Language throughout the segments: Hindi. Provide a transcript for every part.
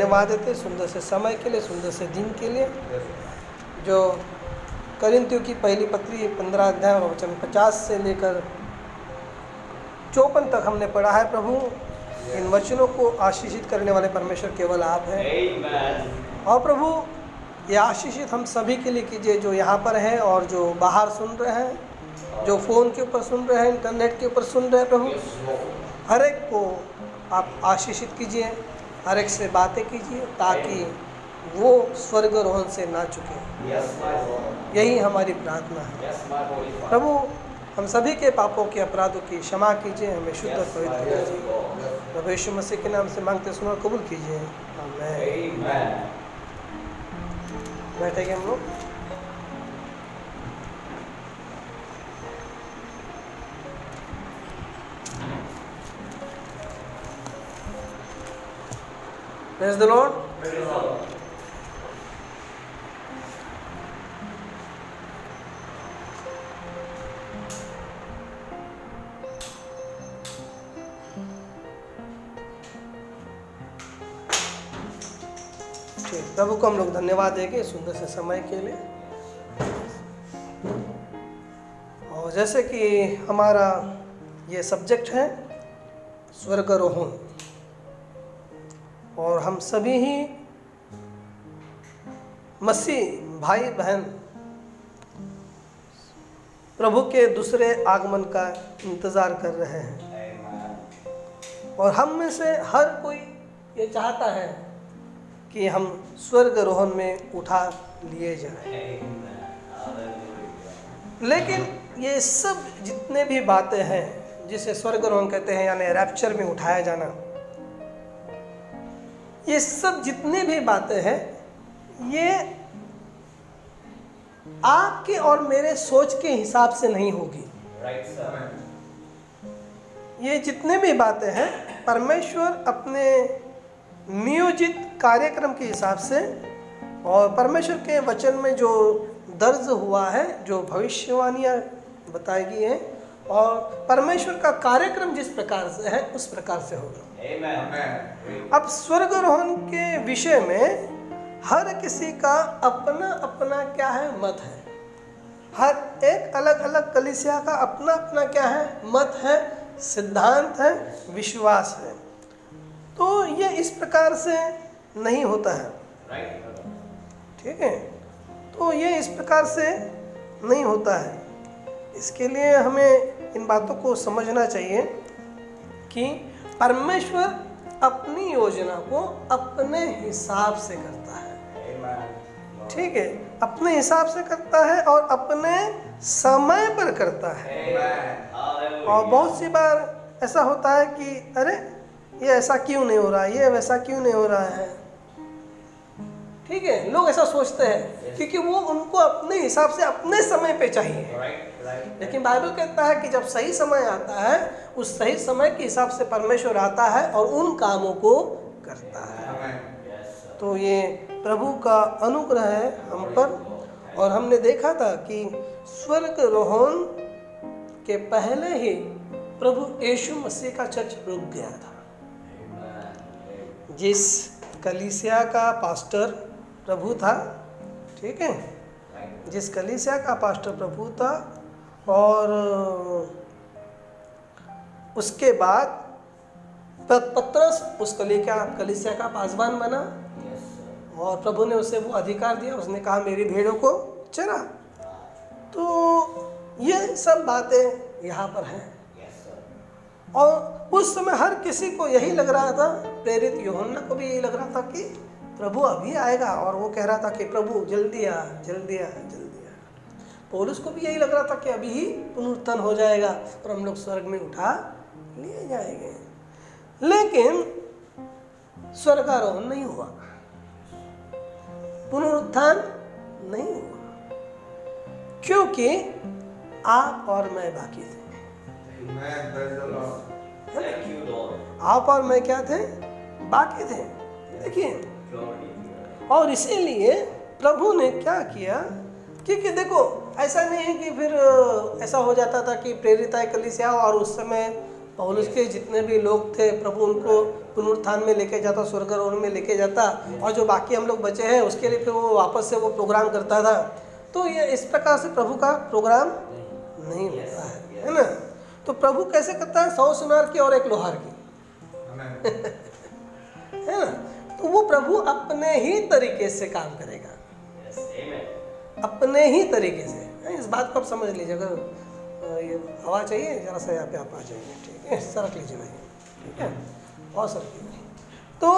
धन्यवाद देते, सुंदर से समय के लिए, सुंदर से दिन के लिए। जो करिंतियों की पहली पत्री, पंद्रह अध्याय और वचन पचास से लेकर चौपन तक हमने पढ़ा है प्रभु। इन वचनों को आशीषित करने वाले परमेश्वर केवल आप हैं। और प्रभु, ये आशीषित हम सभी के लिए कीजिए जो यहाँ पर हैं और जो बाहर सुन रहे हैं, जो फ़ोन के ऊपर सुन रहे हैं, इंटरनेट के ऊपर सुन रहे हैं प्रभु। हर एक को आप आशीषित कीजिए। हर एक से बातें कीजिए ताकि वो स्वर्ग रोहन से ना चुके. यही हमारी प्रार्थना है. प्रभु हम सभी के पापों के अपराधों की क्षमा कीजिए हमें शुद्ध और पवित्र कीजिए। प्रभु यीशु मसीह के नाम से मांगते सुनो कबूल कीजिए. बैठेंगे हम लोग। Praise the Lord. Praise the Lord. प्रभु को हम लोग धन्यवाद देंगे सुंदर से समय के लिए और जैसे कि हमारा ये सब्जेक्ट है, स्वर्गारोहण और हम सभी ही मसीह भाई बहन प्रभु के दूसरे आगमन का इंतज़ार कर रहे हैं। और हम में से हर कोई ये चाहता है कि हम स्वर्ग रोहन में उठा लिए जाए। लेकिन ये सब जितने भी बातें हैं, जिसे स्वर्ग रोहन कहते हैं, यानी रैप्चर में उठाया जाना ये सब जितने भी बातें हैं ये आपके और मेरे सोच के हिसाब से नहीं होगी। Right, ये जितने भी बातें हैं परमेश्वर अपने नियोजित कार्यक्रम के हिसाब से और परमेश्वर के वचन में जो दर्ज हुआ है जो भविष्यवाणियाँ बताई गई हैं और परमेश्वर का कार्यक्रम जिस प्रकार से है उस प्रकार से होगा. अब स्वर्गारोहण के विषय में हर किसी का अपना अपना क्या है? मत है। हर एक अलग अलग कलिसिया का अपना अपना क्या है? मत है सिद्धांत है विश्वास है। तो ये इस प्रकार से नहीं होता है। ठीक है? तो ये इस प्रकार से नहीं होता है। इसके लिए हमें इन बातों को समझना चाहिए कि परमेश्वर अपनी योजना को अपने हिसाब से करता है। ठीक है? अपने हिसाब से करता है और अपने समय पर करता है। और बहुत सी बार ऐसा होता है कि अरे ये ऐसा क्यों नहीं हो रहा? है ये वैसा क्यों नहीं हो रहा है? ठीक है? लोग ऐसा सोचते हैं क्योंकि वो उनको अपने हिसाब से अपने समय पे चाहिए। Right, right. लेकिन बाइबल कहता है कि जब सही समय आता है उस सही समय के हिसाब से परमेश्वर आता है और उन कामों को करता है। Yes, तो ये प्रभु का अनुग्रह है हम पर। और हमने देखा था कि स्वर्ग रोहन के पहले ही प्रभु यीशु मसीह का चर्च रुक गया था। जिस कलीसिया का पास्टर प्रभु था ठीक है. जिस कलीसिया का पास्टर प्रभु था और उसके बाद पतरस उस कलिका कलीसिया का पासवान बना। और प्रभु ने उसे वो अधिकार दिया उसने कहा मेरी भेड़ों को चरा। तो ये सब बातें यहाँ पर हैं। और उस समय हर किसी को यही लग रहा था प्रेरित योहन्ना को भी यही लग रहा था कि प्रभु अभी आएगा और वो कह रहा था कि प्रभु जल्दी आ जल्दी आ जल्दी आ। पौलुस को भी यही लग रहा था कि अभी ही पुनरुत्थान हो जाएगा और हम लोग स्वर्ग में उठा लिए जाएँगे। लेकिन स्वर्गारोहण नहीं हुआ। पुनरुत्थान नहीं हुआ। क्योंकि आप और मैं बाकी थे. आप और मैं क्या थे? बाकी थे। देखिए और इसीलिए प्रभु ने क्या किया क्योंकि देखो ऐसा नहीं है कि फिर ऐसा हो जाता था कि प्रेरित कलिसिया और उस समय पौलुस के जितने भी लोग थे प्रभु उनको पुनरुत्थान में लेके जाता स्वर्गारोहण में लेके जाता और जो बाकी हम लोग बचे हैं उसके लिए फिर वो वापस से वो प्रोग्राम करता था। तो ये इस प्रकार से प्रभु का प्रोग्राम नहीं होता है है ना? तो प्रभु कैसे करता है? सौ सुनार की और एक लोहार की। है ना? तो वो प्रभु अपने ही तरीके से काम करेगा। Yes. अपने ही तरीके से। इस बात को आप समझ लीजिए अगर ये हवा चाहिए जरा सा यहाँ पे आप आ जाइए ठीक है? सरक लीजिए भाई। ठीक है? और सरकिए भाई तो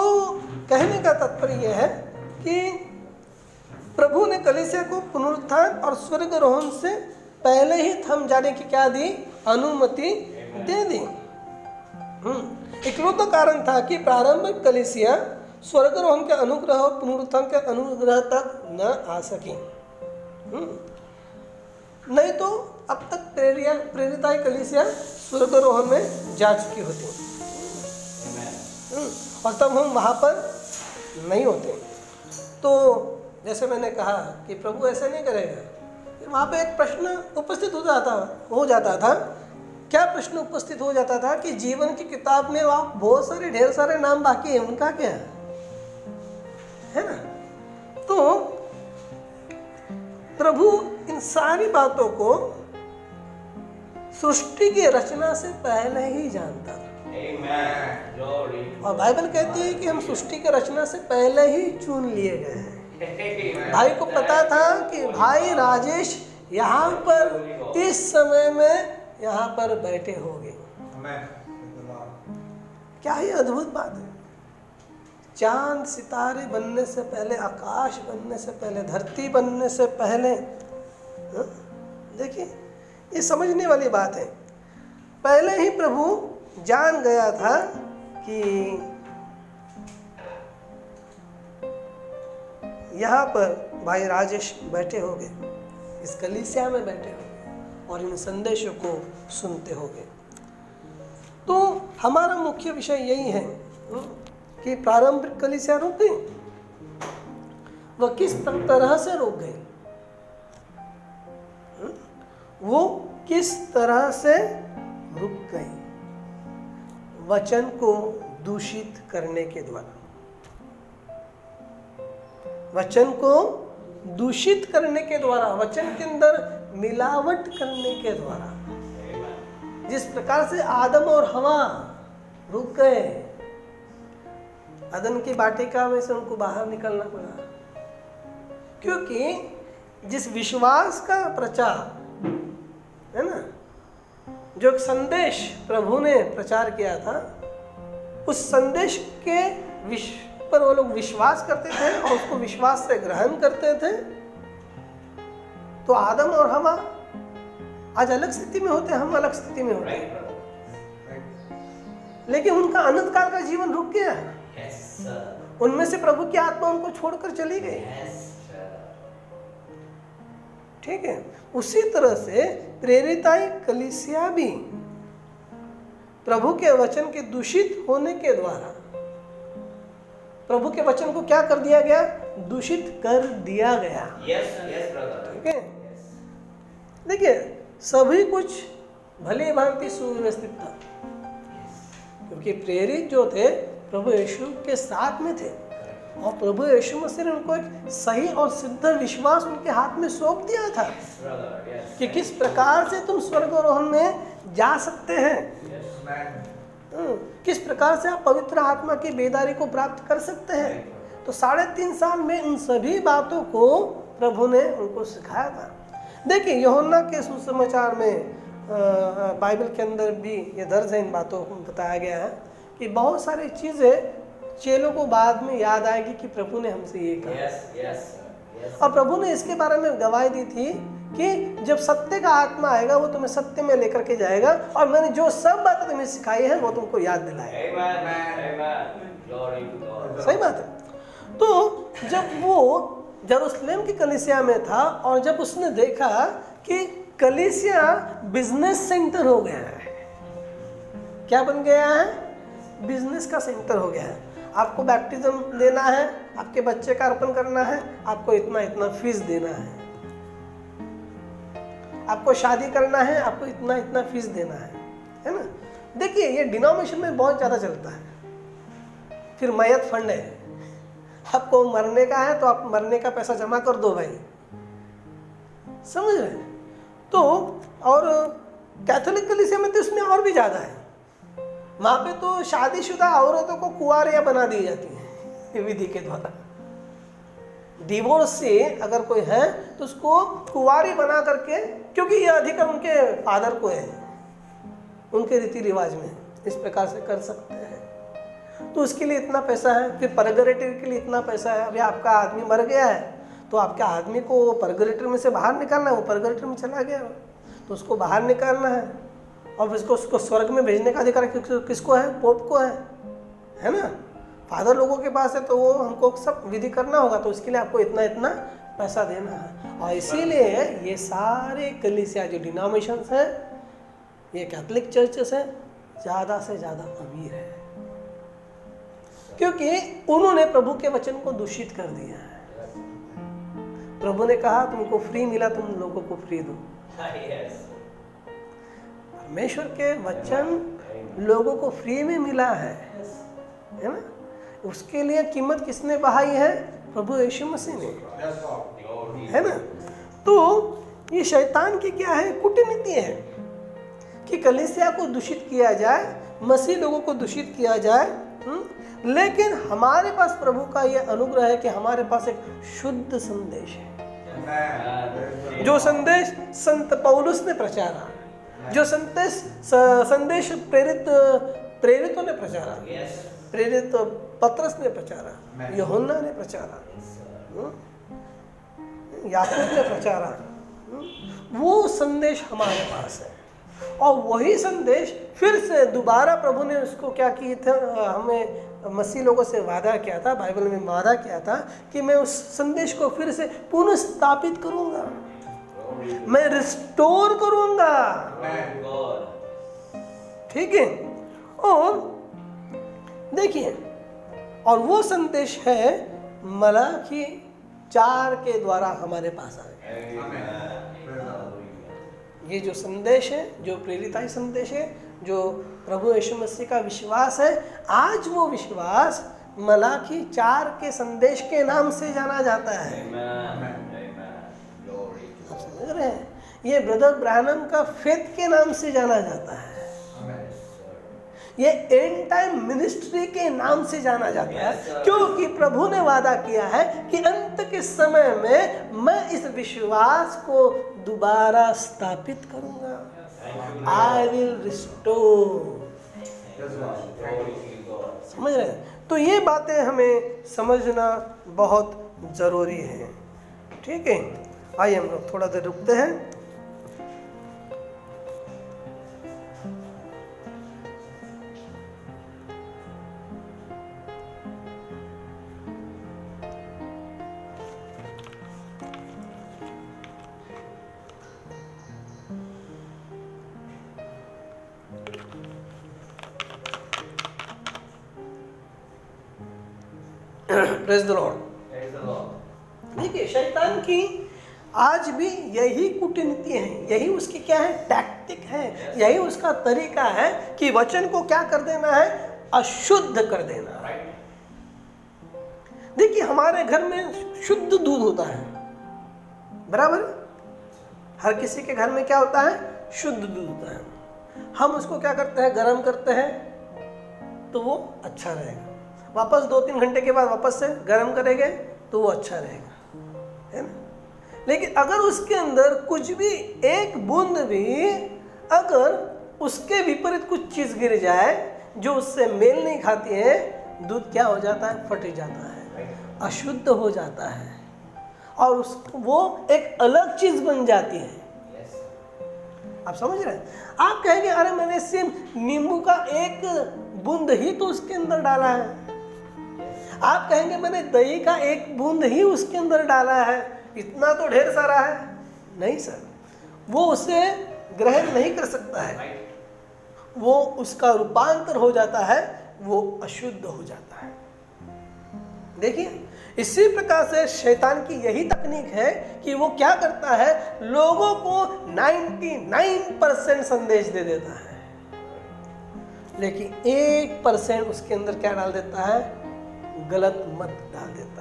कहने का तात्पर्य यह है कि प्रभु ने कलिसिया को पुनरुत्थान और स्वर्गारोहण से पहले ही थम जाने की क्या दी? अनुमति दे दी। हम्म। इकलौता कारण था कि प्रारंभिक कलिसिया स्वर्गारोहण के अनुग्रह और पुनरुत्थान के अनुग्रह तक न आ सकी। हम्म। नहीं तो अब तक प्रेरिया प्रेरिताई कलिसिया स्वर्गारोहण में जा चुकी होती। हम्म, और तब हम वहाँ पर नहीं होते। तो जैसे मैंने कहा कि प्रभु ऐसा नहीं करेगा। वहाँ पे एक प्रश्न उपस्थित हो जाता हो जाता था। क्या प्रश्न उपस्थित हो जाता था कि जीवन की किताब में वहाँ बहुत सारे ढेर सारे नाम बाकी हैं। उनका क्या है? है ना? तो प्रभु इन सारी बातों को सृष्टि की रचना से पहले ही जानता था। और बाइबल कहती है कि हम सृष्टि की रचना से पहले ही चुन लिए गए हैं। भाई को पता था कि भाई राजेश यहाँ पर इस समय में यहाँ पर बैठे होंगे. क्या ही अद्भुत बात है। चाँद सितारे बनने से पहले आकाश बनने से पहले धरती बनने से पहले हाँ? देखिए ये समझने वाली बात है। पहले ही प्रभु जान गया था कि यहाँ पर भाई राजेश बैठे होंगे इस कलीसिया में बैठे होंगे और इन संदेशों को सुनते होंगे। तो हमारा मुख्य विषय यही है हम्म, कि प्रारंभिक कलिसिया रुक गई? वह किस तरह से रुक गई? हम्म, वो किस तरह से रुक गई? वचन को दूषित करने के द्वारा। वचन को दूषित करने के द्वारा वचन के अंदर मिलावट करने के द्वारा। जिस प्रकार से आदम और हवा रुक गए अदन की बाटिका में से उनको बाहर निकलना पड़ा क्योंकि जिस विश्वास का प्रचार, है ना, जो एक संदेश प्रभु ने प्रचार किया था, उस संदेश के विश, पर वो लोग विश्वास करते थे और उसको विश्वास से ग्रहण करते थे तो आदम और हवा आज अलग स्थिति में होते हम अलग स्थिति में होते हैं. लेकिन उनका अनंत काल का जीवन रुक गया sir. उनमें से प्रभु की आत्मा उनको छोड़कर चली गई। ठीक है? उसी तरह से प्रेरिताई कलिसिया भी प्रभु के वचन के दूषित होने के द्वारा प्रभु के वचन को क्या कर दिया गया? दूषित कर दिया गया. ठीक है? देखिए सभी कुछ भली भांति सुव्यवस्थित था। क्योंकि प्रेरित जो थे प्रभु यीशु के साथ में थे और प्रभु यीशु मसीह ने उनको एक सही और सिद्ध विश्वास उनके हाथ में सौंप दिया था. कि किस प्रकार से तुम स्वर्गारोहण में जा सकते हैं. हम्म, किस प्रकार से आप पवित्र आत्मा की बेदारी को प्राप्त कर सकते हैं तो साढ़े तीन साल में उन सभी बातों को प्रभु ने उनको सिखाया था देखिए यहोन्ना के सुसमाचार में बाइबल के अंदर भी ये दर्ज है इन बातों को बताया गया है कि बहुत सारी चीज़ें चेलों को बाद में याद आएगी कि प्रभु ने हमसे ये कहा Yes, yes. Yes. और प्रभु ने इसके बारे में गवाही दी थी कि जब सत्य का आत्मा आएगा वो तुम्हें सत्य में लेकर के जाएगा और मैंने जो सब बातें तुम्हें सिखाई है वो तुमको याद दिलाएगा. सही बात है तो जब वो जरूसलेम की कलिसिया में था और जब उसने देखा कि कलिसिया बिज़नेस सेंटर हो गया है क्या बन गया है बिज़नेस का सेंटर हो गया है। आपको बैप्टिज्म देना है, आपके बच्चे का अर्पण करना है, आपको इतना इतना फ़ीस देना है। आपको शादी करना है, आपको इतना इतना फ़ीस देना है है ना? देखिए, ये डिनोमिनेशन में बहुत ज़्यादा चलता है। फिर मैयत फंड है। आपको मरने का है तो आप मरने का पैसा जमा कर दो भाई। समझ रहे? तो और कैथोलिक कलीसिया में तो इसमें और भी ज़्यादा है। वहाँ पे तो शादीशुदा औरतों को कुआरियाँ बना दी जाती हैं विधि के द्वारा। डिवोर्स से अगर कोई है तो उसको कुंवारी बना करके, क्योंकि ये अधिकार उनके फादर को है, उनके रीति रिवाज में इस प्रकार से कर सकते हैं। तो उसके लिए इतना पैसा है, फिर परगरेटिव के लिए इतना पैसा है, अभी आपका आदमी मर गया है तो आपके आदमी को परगरेटर में से बाहर निकालना है, वो परगरेटर में चला गया तो उसको बाहर निकालना है। और फिर उसको स्वर्ग में भेजने का अधिकार किस- किसको है? पोप को है। है ना? फादर लोगों के पास है तो वो हमको सब विधि करना होगा तो उसके लिए आपको इतना इतना पैसा देना है। और इसीलिए ये सारे कलीसिया जो डिनोमिनेशंस हैं, ये कैथलिक चर्चेस हैं, ज़्यादा से ज़्यादा अमीर है। क्योंकि उन्होंने प्रभु के वचन को दूषित कर दिया है। प्रभु ने कहा, तुमको फ्री मिला, तुम लोगों को फ्री दो. परमेश्वर के वचन लोगों को फ्री में मिला है। है ना? उसके लिए कीमत किसने बहाई है? प्रभु यीशु मसीह ने. है ना? तो ये शैतान की क्या है? कूटनीति है कि कलिसिया को दूषित किया जाए मसीह लोगों को दूषित किया जाए हुँ? लेकिन हमारे पास प्रभु का ये अनुग्रह है कि हमारे पास एक शुद्ध संदेश है। जो संदेश संत पौलुस ने प्रचारा। जो संदेश संदेश प्रेरित प्रेरितों ने प्रचारा Yes. प्रेरित पत्रस ने प्रचारा. यूहन्ना ने प्रचारा. हम्म? याकूब ने प्रचारा हम्म? वो संदेश हमारे पास है और वही संदेश फिर से दोबारा प्रभु ने उसको क्या की था हमें मसीह लोगों से वादा किया था बाइबल में वादा किया था कि मैं उस संदेश को फिर से पुनः स्थापित करूँगा मैं रिस्टोर करूँगा। ठीक है? और देखिए, और वो संदेश है मलाकी चार के द्वारा हमारे पास आ गया ये जो संदेश है, जो प्रेरिताई संदेश है, जो प्रभु यीशु मसीह का विश्वास है, आज वो विश्वास मलाखी चार के संदेश के नाम से जाना जाता है। हैं। ये ब्रदर ब्रहणम का फेथ के नाम से जाना जाता है। ये एंड टाइम मिनिस्ट्री के नाम से जाना जाता है। क्योंकि प्रभु ने वादा किया है कि अंत के समय में मैं इस विश्वास को दोबारा स्थापित करूँगा। I will restore. समझ रहे हैं? तो ये बातें हमें समझना बहुत ज़रूरी है। ठीक है? आइए हम लोग थोड़ा देर रुकते हैं प्रेज द लॉर्ड. देखिए शैतान की आज भी यही कूटनीति है, यही उसकी क्या है टैक्टिक है, यही उसका तरीका है कि वचन को क्या कर देना है, अशुद्ध कर देना? देखिए, हमारे घर में शुद्ध दूध होता है। बराबर? हर किसी के घर में क्या होता है? शुद्ध दूध होता है। हम उसको क्या करते हैं? गर्म करते हैं तो वो अच्छा रहेगा। वापस दो तीन घंटे के बाद वापस से गर्म करेंगे तो वो अच्छा रहेगा। लेकिन अगर उसके अंदर कुछ भी एक बूंद भी अगर उसके विपरीत कुछ चीज़ गिर जाए जो उससे मेल नहीं खाती है दूध क्या हो जाता है? फट जाता है अशुद्ध हो जाता है। और उस वो एक अलग चीज़ बन जाती है। आप समझ रहे हैं? आप कहेंगे अरे मैंने सिर्फ़ नींबू का एक बूंद ही तो उसके अंदर डाला है। आप कहेंगे मैंने दही का एक बूंद ही उसके अंदर डाला है। इतना तो ढेर सारा है। नहीं सर, वो उसे ग्रहण नहीं कर सकता है। वो उसका रूपांतर हो जाता है, वो अशुद्ध हो जाता है। देखिए, इसी प्रकार से शैतान की यही तकनीक है कि वो क्या करता है, लोगों को 99 परसेंट संदेश दे देता है। लेकिन एक परसेंट उसके अंदर क्या डाल देता है? गलत मत डाल देता है।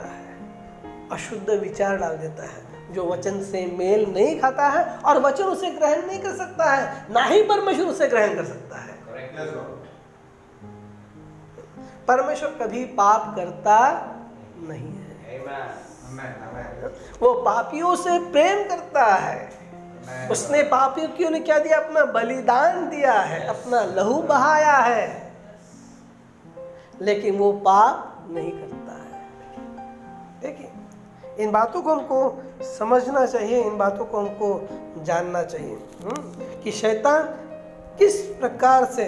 अशुद्ध विचार डाल देता है। जो वचन से मेल नहीं खाता है और वचन उसे ग्रहण नहीं कर सकता है, ना ही परमेश्वर उसे ग्रहण कर सकता है. परमेश्वर कभी पाप करता नहीं है. वो पापियों से प्रेम करता है। उसने पापियों क्यों ने क्या दिया? अपना बलिदान दिया है, अपना लहू बहाया है। लेकिन वो पाप नहीं करता है। देखिए इन बातों को हमको समझना चाहिए इन बातों को हमको जानना चाहिए हम्म, कि शैतान किस प्रकार से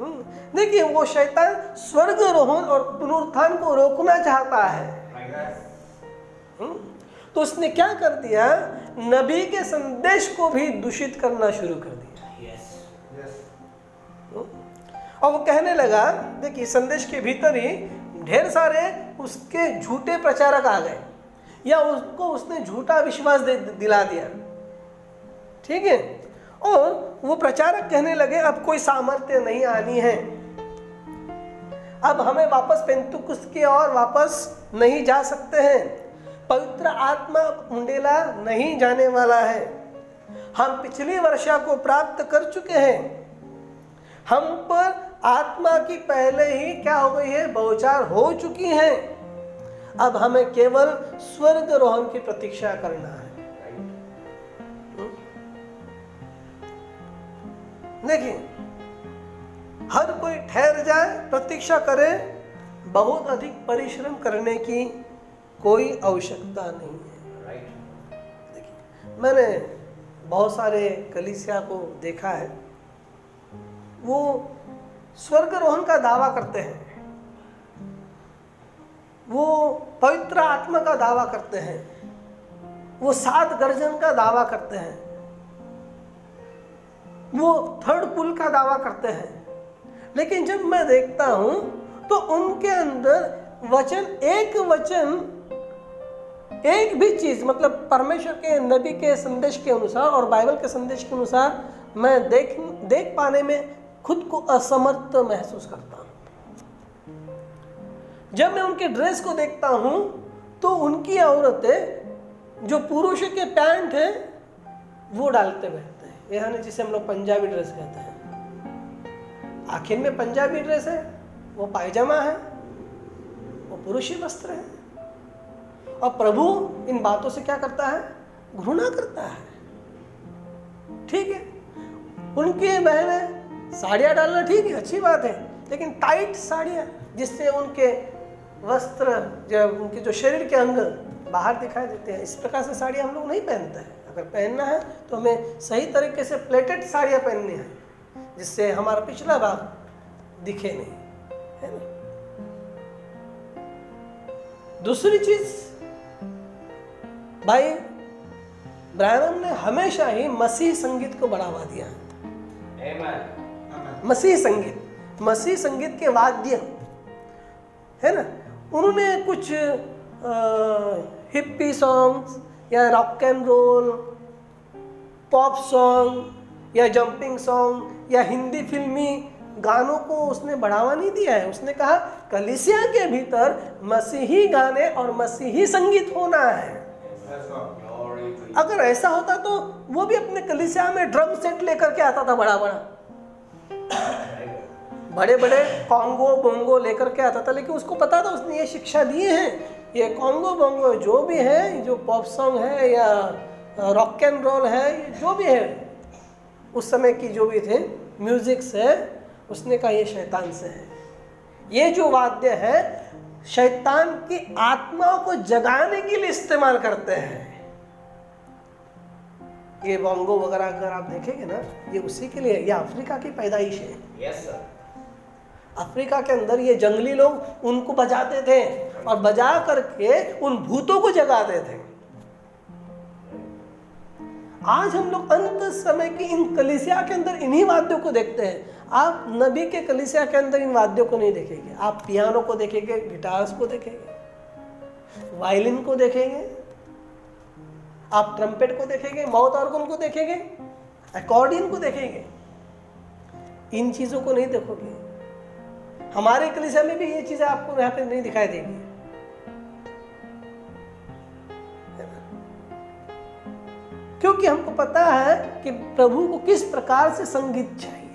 हम्म, देखिए वो शैतान स्वर्ग रोहन और पुनरुत्थान को रोकना चाहता है. हम्म? तो उसने क्या कर दिया नबी के संदेश को भी दूषित करना शुरू कर दिया? और वो कहने लगा देखिए संदेश के भीतर ही ढेर सारे उसके झूठे प्रचारक आ गए या उसको उसने झूठा विश्वास दिला दिया। ठीक है? और वो प्रचारक कहने लगे, अब कोई सामर्थ्य नहीं आनी है। अब हमें वापस पेंतुकुस की ओर वापस नहीं जा सकते हैं। पवित्र आत्मा मुंडेला नहीं जाने वाला है। हम पिछली वर्षा को प्राप्त कर चुके हैं। हम पर आत्मा की पहले ही क्या हो गई है? बहुचार हो चुकी है। अब हमें केवल स्वर्ग रोहन की प्रतीक्षा करना है। देखिए, हर कोई ठहर जाए, प्रतीक्षा करे, बहुत अधिक परिश्रम करने की कोई आवश्यकता नहीं है। मैंने बहुत सारे कलिसिया को देखा है, वो स्वर्गरोहण का दावा करते हैं। वो पवित्र आत्मा का दावा करते हैं। वो सात गर्जन का दावा करते हैं। वो थर्ड पुल का दावा करते हैं। लेकिन जब मैं देखता हूँ तो उनके अंदर वचन, एक वचन, एक भी चीज़ मतलब परमेश्वर के, नबी के संदेश के अनुसार और बाइबल के संदेश के अनुसार मैं देख देख पाने में खुद को असमर्थ महसूस करता हूँ। जब मैं उनके ड्रेस को देखता हूँ तो उनकी औरतें जो पुरुष के पैंट है, वो डालते बैठते हैं। यह जिसे हम लोग पंजाबी ड्रेस कहते हैं। आखिर में पंजाबी ड्रेस है, वो पायजामा है, वो पुरुषी वस्त्र है। और प्रभु इन बातों से क्या करता है? घृणा करता है। ठीक है? उनकी बहनें साड़ियाँ डालना ठीक है, अच्छी बात है, लेकिन टाइट साड़ियाँ जिससे उनके वस्त्र जब उनके जो शरीर के अंग बाहर दिखाई देते हैं इस प्रकार से साड़ियाँ हम लोग नहीं पहनते हैं। अगर पहनना है तो हमें सही तरीके से प्लेटेड साड़ियाँ पहननी है जिससे हमारा पिछला भाग दिखे नहीं है ना? दूसरी चीज़ भाई ब्रायनम ने हमेशा ही मसीह संगीत को बढ़ावा दिया. मसीह संगीत मसीह संगीत के वाद्य है ना? उन्होंने कुछ हिप्पी सॉन्ग्स या rock and roll pop song या जंपिंग सॉन्ग या हिंदी फिल्मी गानों को उसने बढ़ावा नहीं दिया है उसने कहा, कलिसिया के भीतर मसीही गाने और मसीही संगीत होना है. अगर ऐसा होता तो वो भी अपने कलिसिया में ड्रम सेट लेकर के आता था बड़ा बड़ा बड़े बड़े कॉन्गो बोंगो लेकर के आता था लेकिन उसको पता था उसने ये शिक्षा दी है। ये कॉन्गो बोंगो जो भी है जो पॉप सॉन्ग है या रॉक एंड रोल है जो भी है उस समय की जो भी थे म्यूज़िक से उसने कहा ये शैतान से है। ये जो वाद्य है शैतान की आत्मा को जगाने के लिए इस्तेमाल करते हैं। ये बोंगो वगैरह अगर आप देखेंगे ना ये उसी के लिए ये अफ्रीका की पैदाइश है। Yes, sir. अफ्रीका के अंदर ये जंगली लोग उनको बजाते थे और बजा करके उन भूतों को जगाते थे। आज हम लोग अंत समय की इन कलिसिया के अंदर इन्हीं वाद्यों को देखते हैं। आप नबी के कलिसिया के अंदर इन वाद्यों को नहीं देखेंगे। आप पियानो को देखेंगे, गिटार्स को देखेंगे, वायलिन को देखेंगे, आप ट्रम्पेट को देखेंगे माउथ ऑर्गन को देखेंगे, अकॉर्डियन को देखेंगे। इन चीज़ों को नहीं देखोगे। हमारे कलिसिया में भी ये चीज़ें आपको यहाँ पे नहीं दिखाई देगी। क्योंकि हमको पता है कि प्रभु को किस प्रकार से संगीत चाहिए।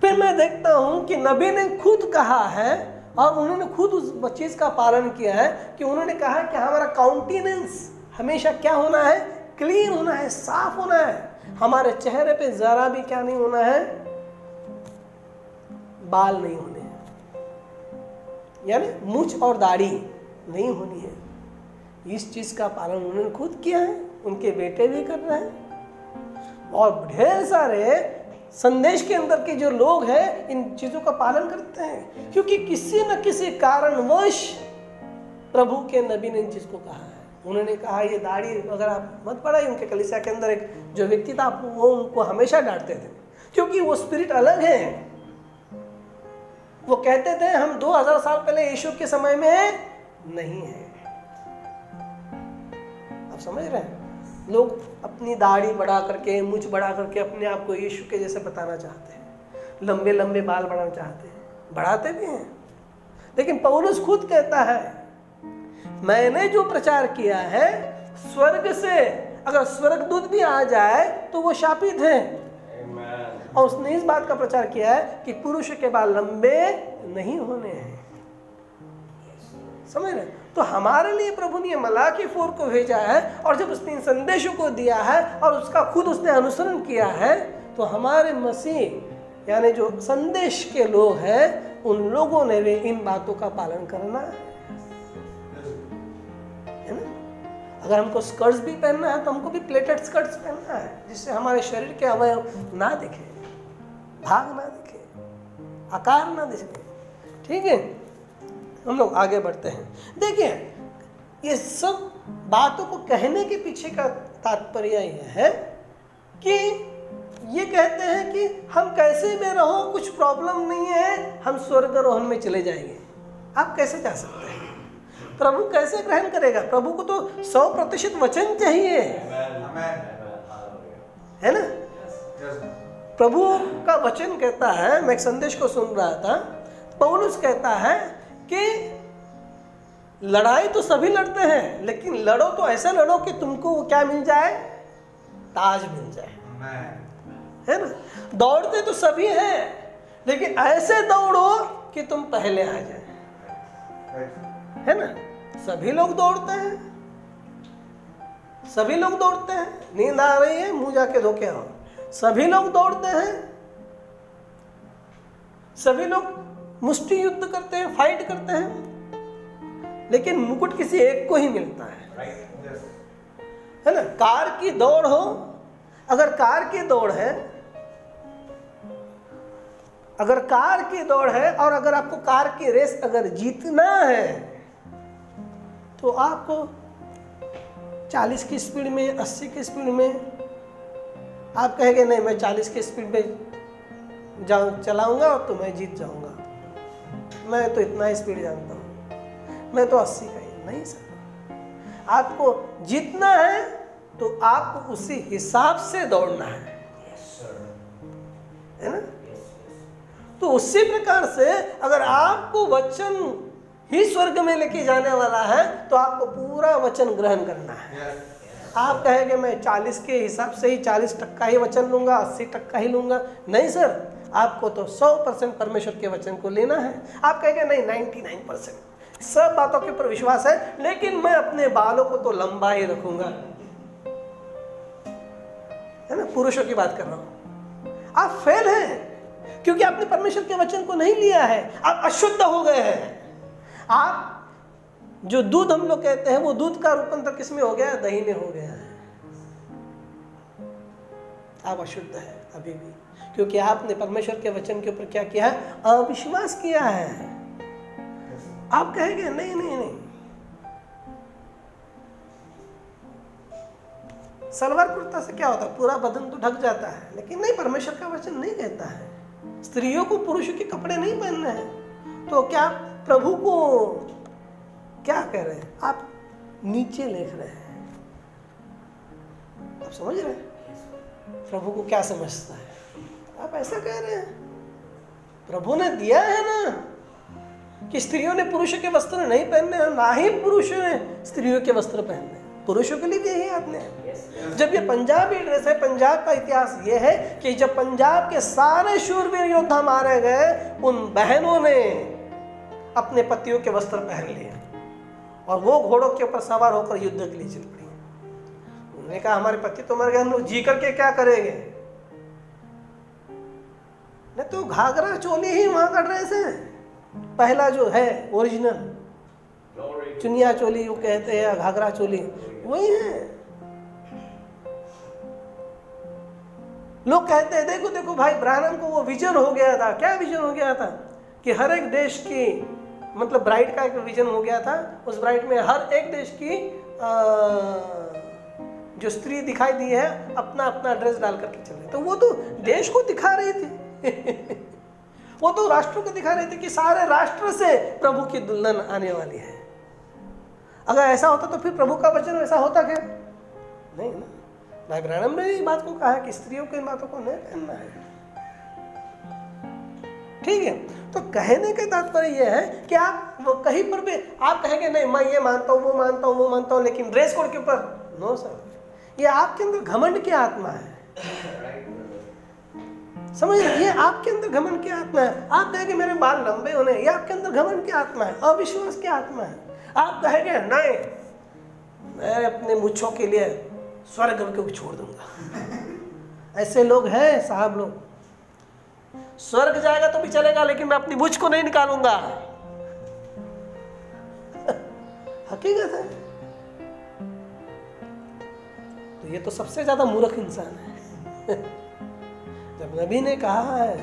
फिर मैं देखता हूँ कि नबी ने खुद कहा है और उन्होंने खुद उस चीज़ का पालन किया है कि उन्होंने कहा कि हमारा काउंटिनेंस हमेशा क्या होना है? क्लीन होना है, साफ़ होना है। हमारे चेहरे पे जरा भी क्या नहीं होना है? बाल नहीं होने हैं। यानी मूछ और दाढ़ी नहीं होनी है। इस चीज़ का पालन उन्होंने खुद किया है, उनके बेटे भी कर रहे हैं। और ढेर सारे संदेश के अंदर के जो लोग हैं, इन चीज़ों का पालन करते हैं। क्योंकि किसी न किसी कारणवश प्रभु के नबी ने इन चीज़ को कहा है। उन्होंने कहा, ये दाढ़ी अगर आप मत पढ़ाई उनके कलिसिया के अंदर एक जो व्यक्ति था, वो उनको हमेशा डांटते थे। क्योंकि वो स्पिरिट अलग है। वो कहते थे, हम 2000 साल पहले यीशु के समय में नहीं है। आप समझ रहे हैं? लोग अपनी दाढ़ी बढ़ा करके मुझ बढ़ा करके अपने आप को यीशु के जैसे बताना चाहते हैं। लंबे लंबे बाल बढ़ाना चाहते हैं। बढ़ाते भी हैं। लेकिन पौलुस खुद कहता है, मैंने जो प्रचार किया है, स्वर्ग से, अगर स्वर्गदूत भी आ जाए तो वो शापित है. और उसने इस बात का प्रचार किया है कि पुरुष के बाल लंबे नहीं होने हैं। समझ रहे? तो हमारे लिए प्रभु ने मलाकी फोर को भेजा है और जब उसने इन संदेशों को दिया है और उसका खुद उसने अनुसरण किया है तो हमारे मसीह, यानी जो संदेश के लोग हैं, उन लोगों ने भी इन बातों का पालन करना है। अगर हमको स्कर्ट्स भी पहनना है तो हमको भी प्लेटेड स्कर्ट्स पहनना है, जिससे हमारे शरीर के अवयव ना दिखे। भाग ना दिखे आकार ना दिखे। ठीक है? हम लोग आगे बढ़ते हैं। देखिए ये सब बातों को कहने के पीछे का तात्पर्य यह है कि ये कहते हैं कि हम कैसे में रहो कुछ प्रॉब्लम नहीं है हम स्वर्गारोहण में चले जाएँगे। आप कैसे जा सकते हैं? प्रभु कैसे ग्रहण करेगा? प्रभु को तो सौ प्रतिशत वचन चाहिए. है ना. प्रभु का वचन कहता है, मैं एक संदेश को सुन रहा था। पौलुस कहता है कि लड़ाई तो सभी लड़ते हैं, लेकिन लड़ो तो ऐसा लड़ो कि तुमको क्या मिल जाए? ताज मिल जाए। है ना? दौड़ते तो सभी हैं, लेकिन ऐसे दौड़ो कि तुम पहले आ जाए। है ना? सभी लोग दौड़ते हैं। सभी लोग दौड़ते हैं। नींद आ रही है, मुँह जाके धो के आओ। सभी लोग दौड़ते हैं। सभी लोग मुष्टि युद्ध करते हैं फाइट करते हैं। लेकिन मुकुट किसी एक को ही मिलता है। है ना? कार की दौड़ हो, अगर कार की दौड़ है, अगर कार की दौड़ है और अगर आपको कार की रेस अगर जीतना है तो आपको 40 की स्पीड में 80 की स्पीड में आप कहेंगे नहीं मैं 40 की स्पीड में जाऊँ चलाऊँगा तो मैं जीत जाऊँगा। मैं तो इतना स्पीड जानता हूँ। मैं तो 80 का ही नहीं सर। आपको जीतना है तो आपको उसी हिसाब से दौड़ना है। है ना. तो उसी प्रकार से अगर आपको वचन ही स्वर्ग में लेके जाने वाला है तो आपको पूरा वचन ग्रहण करना है। Yes. आप कहेंगे, मैं 40 के हिसाब से ही 40 टक्का ही वचन लूँगा 80 टक्का ही लूँगा। नहीं, सर, आपको तो 100 परसेंट परमेश्वर के वचन को लेना है। आप कहेंगे, नहीं 99 परसेंट। सब बातों के ऊपर विश्वास है, लेकिन मैं अपने बालों को तो लंबा ही रखूँगा। है ना? पुरुषों की बात कर रहा हूँ। आप फेल हैं, क्योंकि आपने परमेश्वर के वचन को नहीं लिया है। आप अशुद्ध हो गए हैं। आप जो दूध हम लोग कहते हैं, वो दूध का रूपांतर किसमें हो गया दही में हो गया है। आप अशुद्ध है अभी भी। क्योंकि आपने परमेश्वर के वचन के ऊपर क्या किया है? अविश्वास किया है। आप कहेंगे, नहीं नहीं नहीं। सलवार कुर्ता से क्या होता है? पूरा बदन तो ढक जाता है। लेकिन नहीं, परमेश्वर का वचन नहीं कहता है। स्त्रियों को पुरुषों के कपड़े नहीं पहनने हैं। तो क्या प्रभु को क्या कह रहे हैं? आप नीचे लिख रहे हैं। आप समझ रहे हैं? प्रभु को क्या समझता है? आप ऐसा कह रहे हैं। प्रभु ने दिया है ना कि स्त्रियों ने पुरुषों के वस्त्र नहीं पहनने हैं ना ही पुरुषों ने स्त्रियों के वस्त्र पहनने पुरुषों के लिए भी यही आपने जब ये पंजाबी ड्रेस है पंजाब का इतिहास ये है कि जब पंजाब के सारे शूरवीर योद्धा मारे गए उन बहनों ने अपने पतियों के वस्त्र पहन लिए। और वो घोड़ों के ऊपर सवार होकर युद्ध के लिए चल पड़ी। उन्होंने कहा, हमारे पति तो मर गए, हम लोग जी करके क्या करेंगे? नहीं तो घाघरा चोली ही वहाँ का ड्रेस है पहला जो है ओरिजिनल चुनिया चोली, वो कहते हैं घाघरा चोली। वही है। लोग कहते हैं, देखो देखो भाई, ब्राह्मण को वो विजन हो गया था। क्या विजन हो गया था? कि हर एक देश की मतलब ब्राइड का एक विजन हो गया था। उस ब्राइड में हर एक देश की अ, जो स्त्री दिखाई दी है अपना अपना ड्रेस डाल करके चल रही तो वो तो देश को दिखा रही थी। वो तो राष्ट्र को दिखा रही थी कि सारे राष्ट्र से प्रभु की दुल्हन आने वाली है। अगर ऐसा होता तो फिर प्रभु का वचन ऐसा होता क्या? नहीं ना। भाई ने बात को कहा कि स्त्रियों को बातों को नहीं पहनना है। ठीक है? तो कहने के तात्पर्य यह है कि आप वो कहीं पर भी, आप कहेंगे, नहीं, मैं ये मानता हूँ, वो मानता हूँ, वो मानता हूँ, लेकिन ड्रेस कोड के ऊपर नो सर ये आपके अंदर घमंड की आत्मा है। समझ ये आपके अंदर घमंड की आत्मा है। आप कहेंगे, मेरे बाल लंबे होने ये आपके अंदर घमंड की आत्मा है, अविश्वास की आत्मा है। आप कहेंगे, नहीं, मैं अपने मुच्छों के लिए स्वर्ग को छोड़ दूँगा। ऐसे लोग हैं, साहब लोग। स्वर्ग जाएगा तो भी चलेगा, लेकिन मैं अपनी मुझ को नहीं निकालूँगा। हकीकत है। तो ये तो सबसे ज़्यादा मूर्ख इंसान है। जब नबी ने कहा है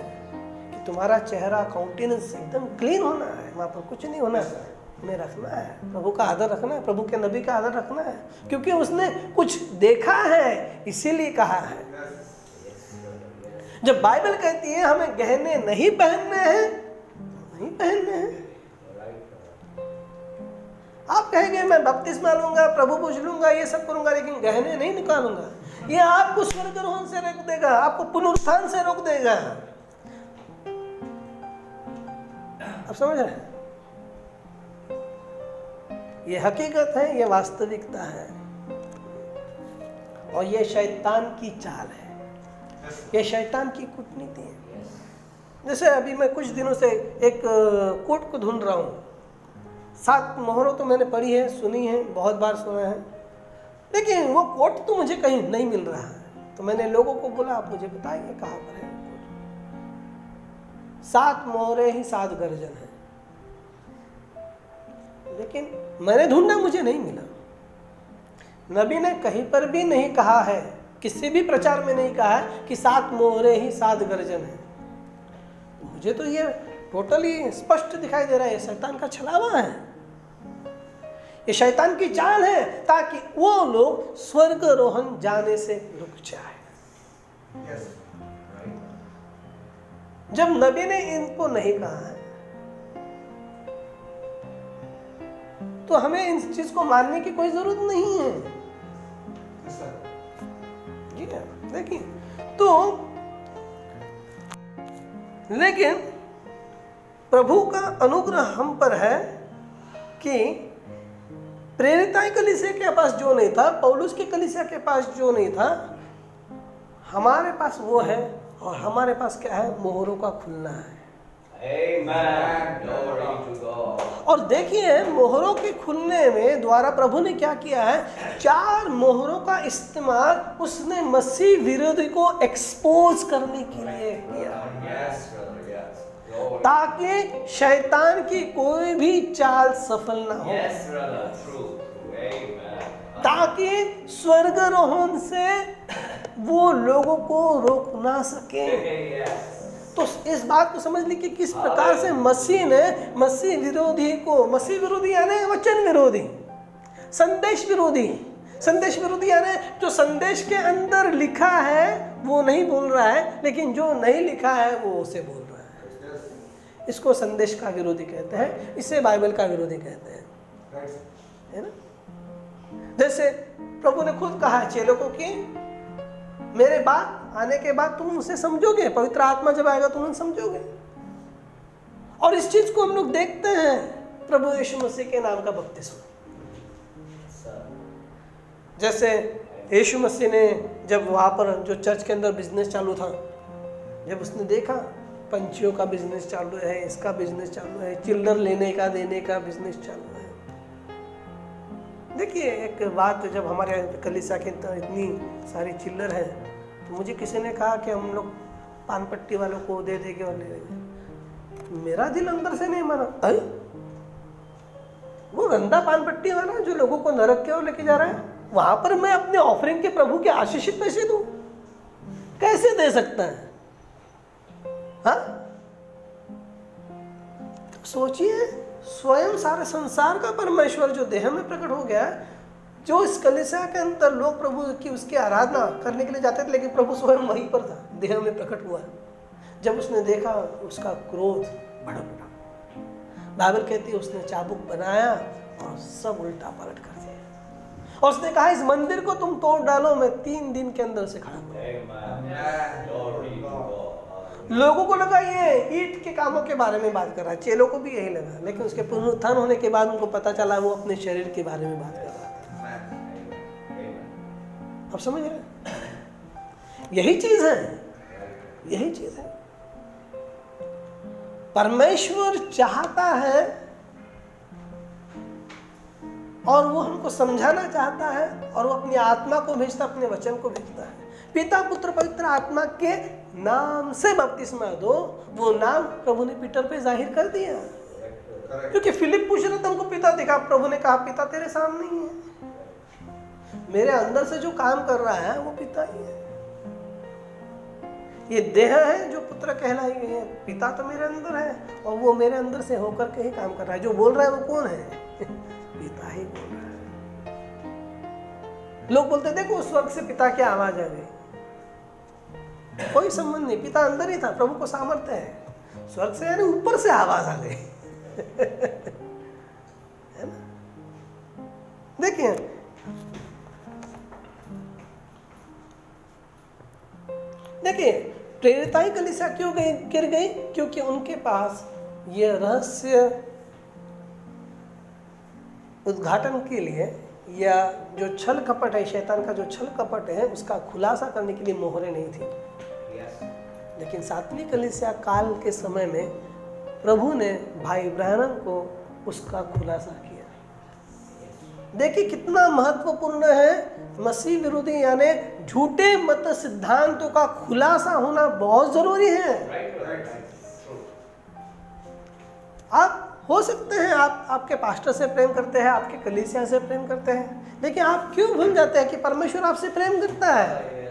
कि तुम्हारा चेहरा काउंटेनेंस एकदम क्लीन होना है, वहाँ पर कुछ नहीं होना है में रखना है, प्रभु का आदर रखना है, प्रभु के नबी का आदर रखना है, क्योंकि उसने कुछ देखा है, इसीलिए कहा है। जब बाइबल कहती है, हमें गहने नहीं पहनने हैं, नहीं पहनने हैं। आप कहेंगे, मैं बपतिस्मा लूँगा, प्रभु पूछ लूँगा, ये सब करूँगा, लेकिन गहने नहीं निकालूँगा। ये आपको स्वर्गारोहण से रोक देगा, आपको पुनरुत्थान से रोक देगा। आप समझ रहे हैं? ये हकीकत है, ये वास्तविकता है। और ये शैतान की चाल है। ये शैतान की कूटनीति है। जैसे अभी मैं कुछ दिनों से एक कोट को ढूंढ रहा हूँ। सात मोहरों तो मैंने पढ़ी है सुनी है बहुत बार सुना है। लेकिन वो कोट तो मुझे कहीं नहीं मिल रहा है। तो मैंने लोगों को बोला आप मुझे बताइए कहाँ पर है सात मोहरे ही सात गर्जन है। लेकिन मैंने ढूंढा मुझे नहीं मिला। नबी ने कहीं पर भी नहीं कहा है किसी भी प्रचार में नहीं कहा है कि सात मोहरे ही सात गर्जन है। मुझे तो ये टोटली स्पष्ट दिखाई दे रहा है ये शैतान का छलावा है। ये शैतान की चाल है ताकि वो लोग स्वर्गारोहण जाने से रुक जाए। Yes. जब नबी ने इनको नहीं कहा है तो हमें इस चीज़ को मानने की कोई ज़रूरत नहीं है। Yes, है। देखिए तो लेकिन प्रभु का अनुग्रह हम पर है कि प्रेरिताई कलिसिया के पास जो नहीं था पौलुस के कलिसिया के पास जो नहीं था हमारे पास वो है और हमारे पास क्या है? मोहरों का खुलना है। और देखिए मोहरों के खुलने में द्वारा प्रभु ने क्या किया है? चार मोहरों का इस्तेमाल उसने मसीह विरोधी को एक्सपोज करने के लिए किया. ताकि शैतान की कोई भी चाल सफल ना हो. ताकि स्वर्गारोहण से वो लोगों को रोक ना सके। Yes. तो इस बात को समझ ली कि किस प्रकार से मसीह ने मसीह विरोधी को मसीह विरोधी यानी वचन विरोधी संदेश विरोधी संदेश विरोधी यानी जो संदेश के अंदर लिखा है वो नहीं बोल रहा है लेकिन जो नहीं लिखा है वो उसे बोल रहा है। इसको संदेश का विरोधी कहते हैं इसे बाइबल का विरोधी कहते हैं। है ना? जैसे प्रभु ने खुद कहा चेलों को कि मेरे बाद आने के बाद तुम उसे समझोगे? पवित्र आत्मा जब आएगा, तुम समझोगे। और इस चीज़ को हम लोग देखते हैं, प्रभु यीशु मसीह के नाम का बपतिस्मा. जैसे यीशु मसीह ने जब वहाँ पर, जो चर्च के अंदर बिज़नेस चालू था, जब उसने देखा, पंछियों का बिज़नेस चालू है, इसका बिज़नेस चालू है चिल्डर लेने का, देने का बिज़नेस चालू है। देखिए एक बात जब हमारे कलिसा के अंदर इतनी सारी चिल्लर है तो मुझे किसी ने कहा कि हम लोग पान पट्टी वालों को दे देंगे और ले लेंगे। मेरा दिल अंदर से नहीं माना अरे? वो गंदा पान पट्टी वाला जो लोगों को नरक के ओर लेके जा रहा है वहाँ पर मैं अपने ऑफरिंग के प्रभु के आशीषित पैसे दूँ? कैसे दे सकता है? हाँ? तो सोचिए। स्वयं सारे संसार का परमेश्वर जो देह में प्रकट हो गया जो इस कलिसा के अंदर लोग प्रभु की उसकी आराधना करने के लिए जाते थे, लेकिन प्रभु स्वयं वहीं पर था, देह में प्रकट हुआ जब उसने देखा, उसका क्रोध भड़क उठा। बाइबल कहती है, उसने चाबुक बनाया और सब उल्टा पलट कर दिया। और उसने कहा, इस मंदिर को तुम तोड़ डालो, मैं तीन दिन के अंदर से खड़ा करूँ Amen. Glory to God. लोगों को लगा ये ईट के कामों के बारे में बात कर रहा है। चेलों को भी यही लगा, लेकिन उसके पुनरुत्थान होने के बाद उनको पता चला वो अपने शरीर के बारे में बात कर रहा Amen. अब समझ रहे यही चीज़ है, यही चीज़ है। परमेश्वर चाहता है और वो हमको समझाना चाहता है और वो अपनी आत्मा को भेजता अपने वचन को भेजता है। पिता पुत्र पवित्र आत्मा के नाम से बपतिस्मा दो। वो नाम प्रभु ने पीटर पे ज़ाहिर कर दिया। क्योंकि फिलिप पूछ रहे थे हमको पिता दिखा। प्रभु ने कहा पिता तेरे सामने ही है। मेरे अंदर से जो काम कर रहा है वो पिता ही है। ये देह है जो पुत्र कहलाई गई है। पिता तो मेरे अंदर है और वो मेरे अंदर से होकर के ही काम कर रहा है। जो बोल रहा है वो कौन है? पिता ही बोल रहा है। लोग बोलते देखो उस वक्त से पिता की आवाज़ आ गई। कोई संबंध नहीं, पिता अंदर ही था, प्रभु को सामर्थ्य है। स्वर्ग से यानी ऊपर से आवाज़ आ गई। है ना? देखिए देखिए प्रेरिताई कलिसिया क्यों गई, गिर गई? क्योंकि उनके पास ये रहस्य उद्घाटन के लिए या जो छल कपट है, शैतान का जो छल कपट है, उसका खुलासा करने के लिए मोहरे नहीं थी. लेकिन सातवीं कलिसिया काल के समय में प्रभु ने भाई ब्रहणम को उसका खुलासा किया देखिए कितना महत्वपूर्ण है, मसीह विरोधी यानी झूठे मत सिद्धांतों का खुलासा होना बहुत ज़रूरी है. आप, हो सकते हैं आप, आपके पास्टर से प्रेम करते हैं, आपके कलीसिया से प्रेम करते हैं, लेकिन आप क्यों भूल जाते हैं कि परमेश्वर आपसे प्रेम करता है.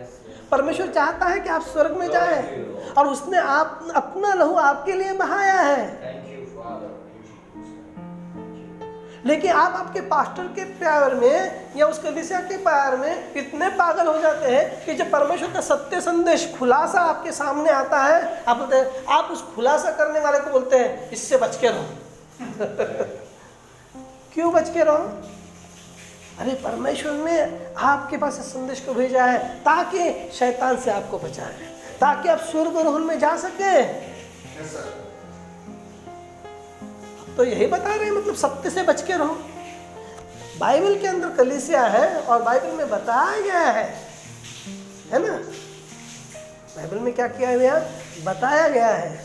परमेश्वर चाहता है कि आप स्वर्ग में जाए और उसने आप अपना लहू आपके लिए बहाया है. लेकिन आप आपके पास्टर के प्यार में या उस कलिसिया के प्यार में इतने पागल हो जाते हैं कि जब परमेश्वर का सत्य संदेश खुलासा आपके सामने आता है आप बोलते हैं आप उस खुलासा करने वाले को बोलते हैं इससे बच के रहो। क्यों बच के रहो? अरे परमेश्वर ने आपके पास इस संदेश को भेजा है ताकि शैतान से आपको बचाए ताकि आप स्वर्ग रोहन में जा सके। Yes, तो यही बता रहे हैं मतलब सत्य से बच के रहो। बाइबल के अंदर कलिसिया है और बाइबल में बताया गया है है ना? बाइबल में क्या किया गया? बताया गया है।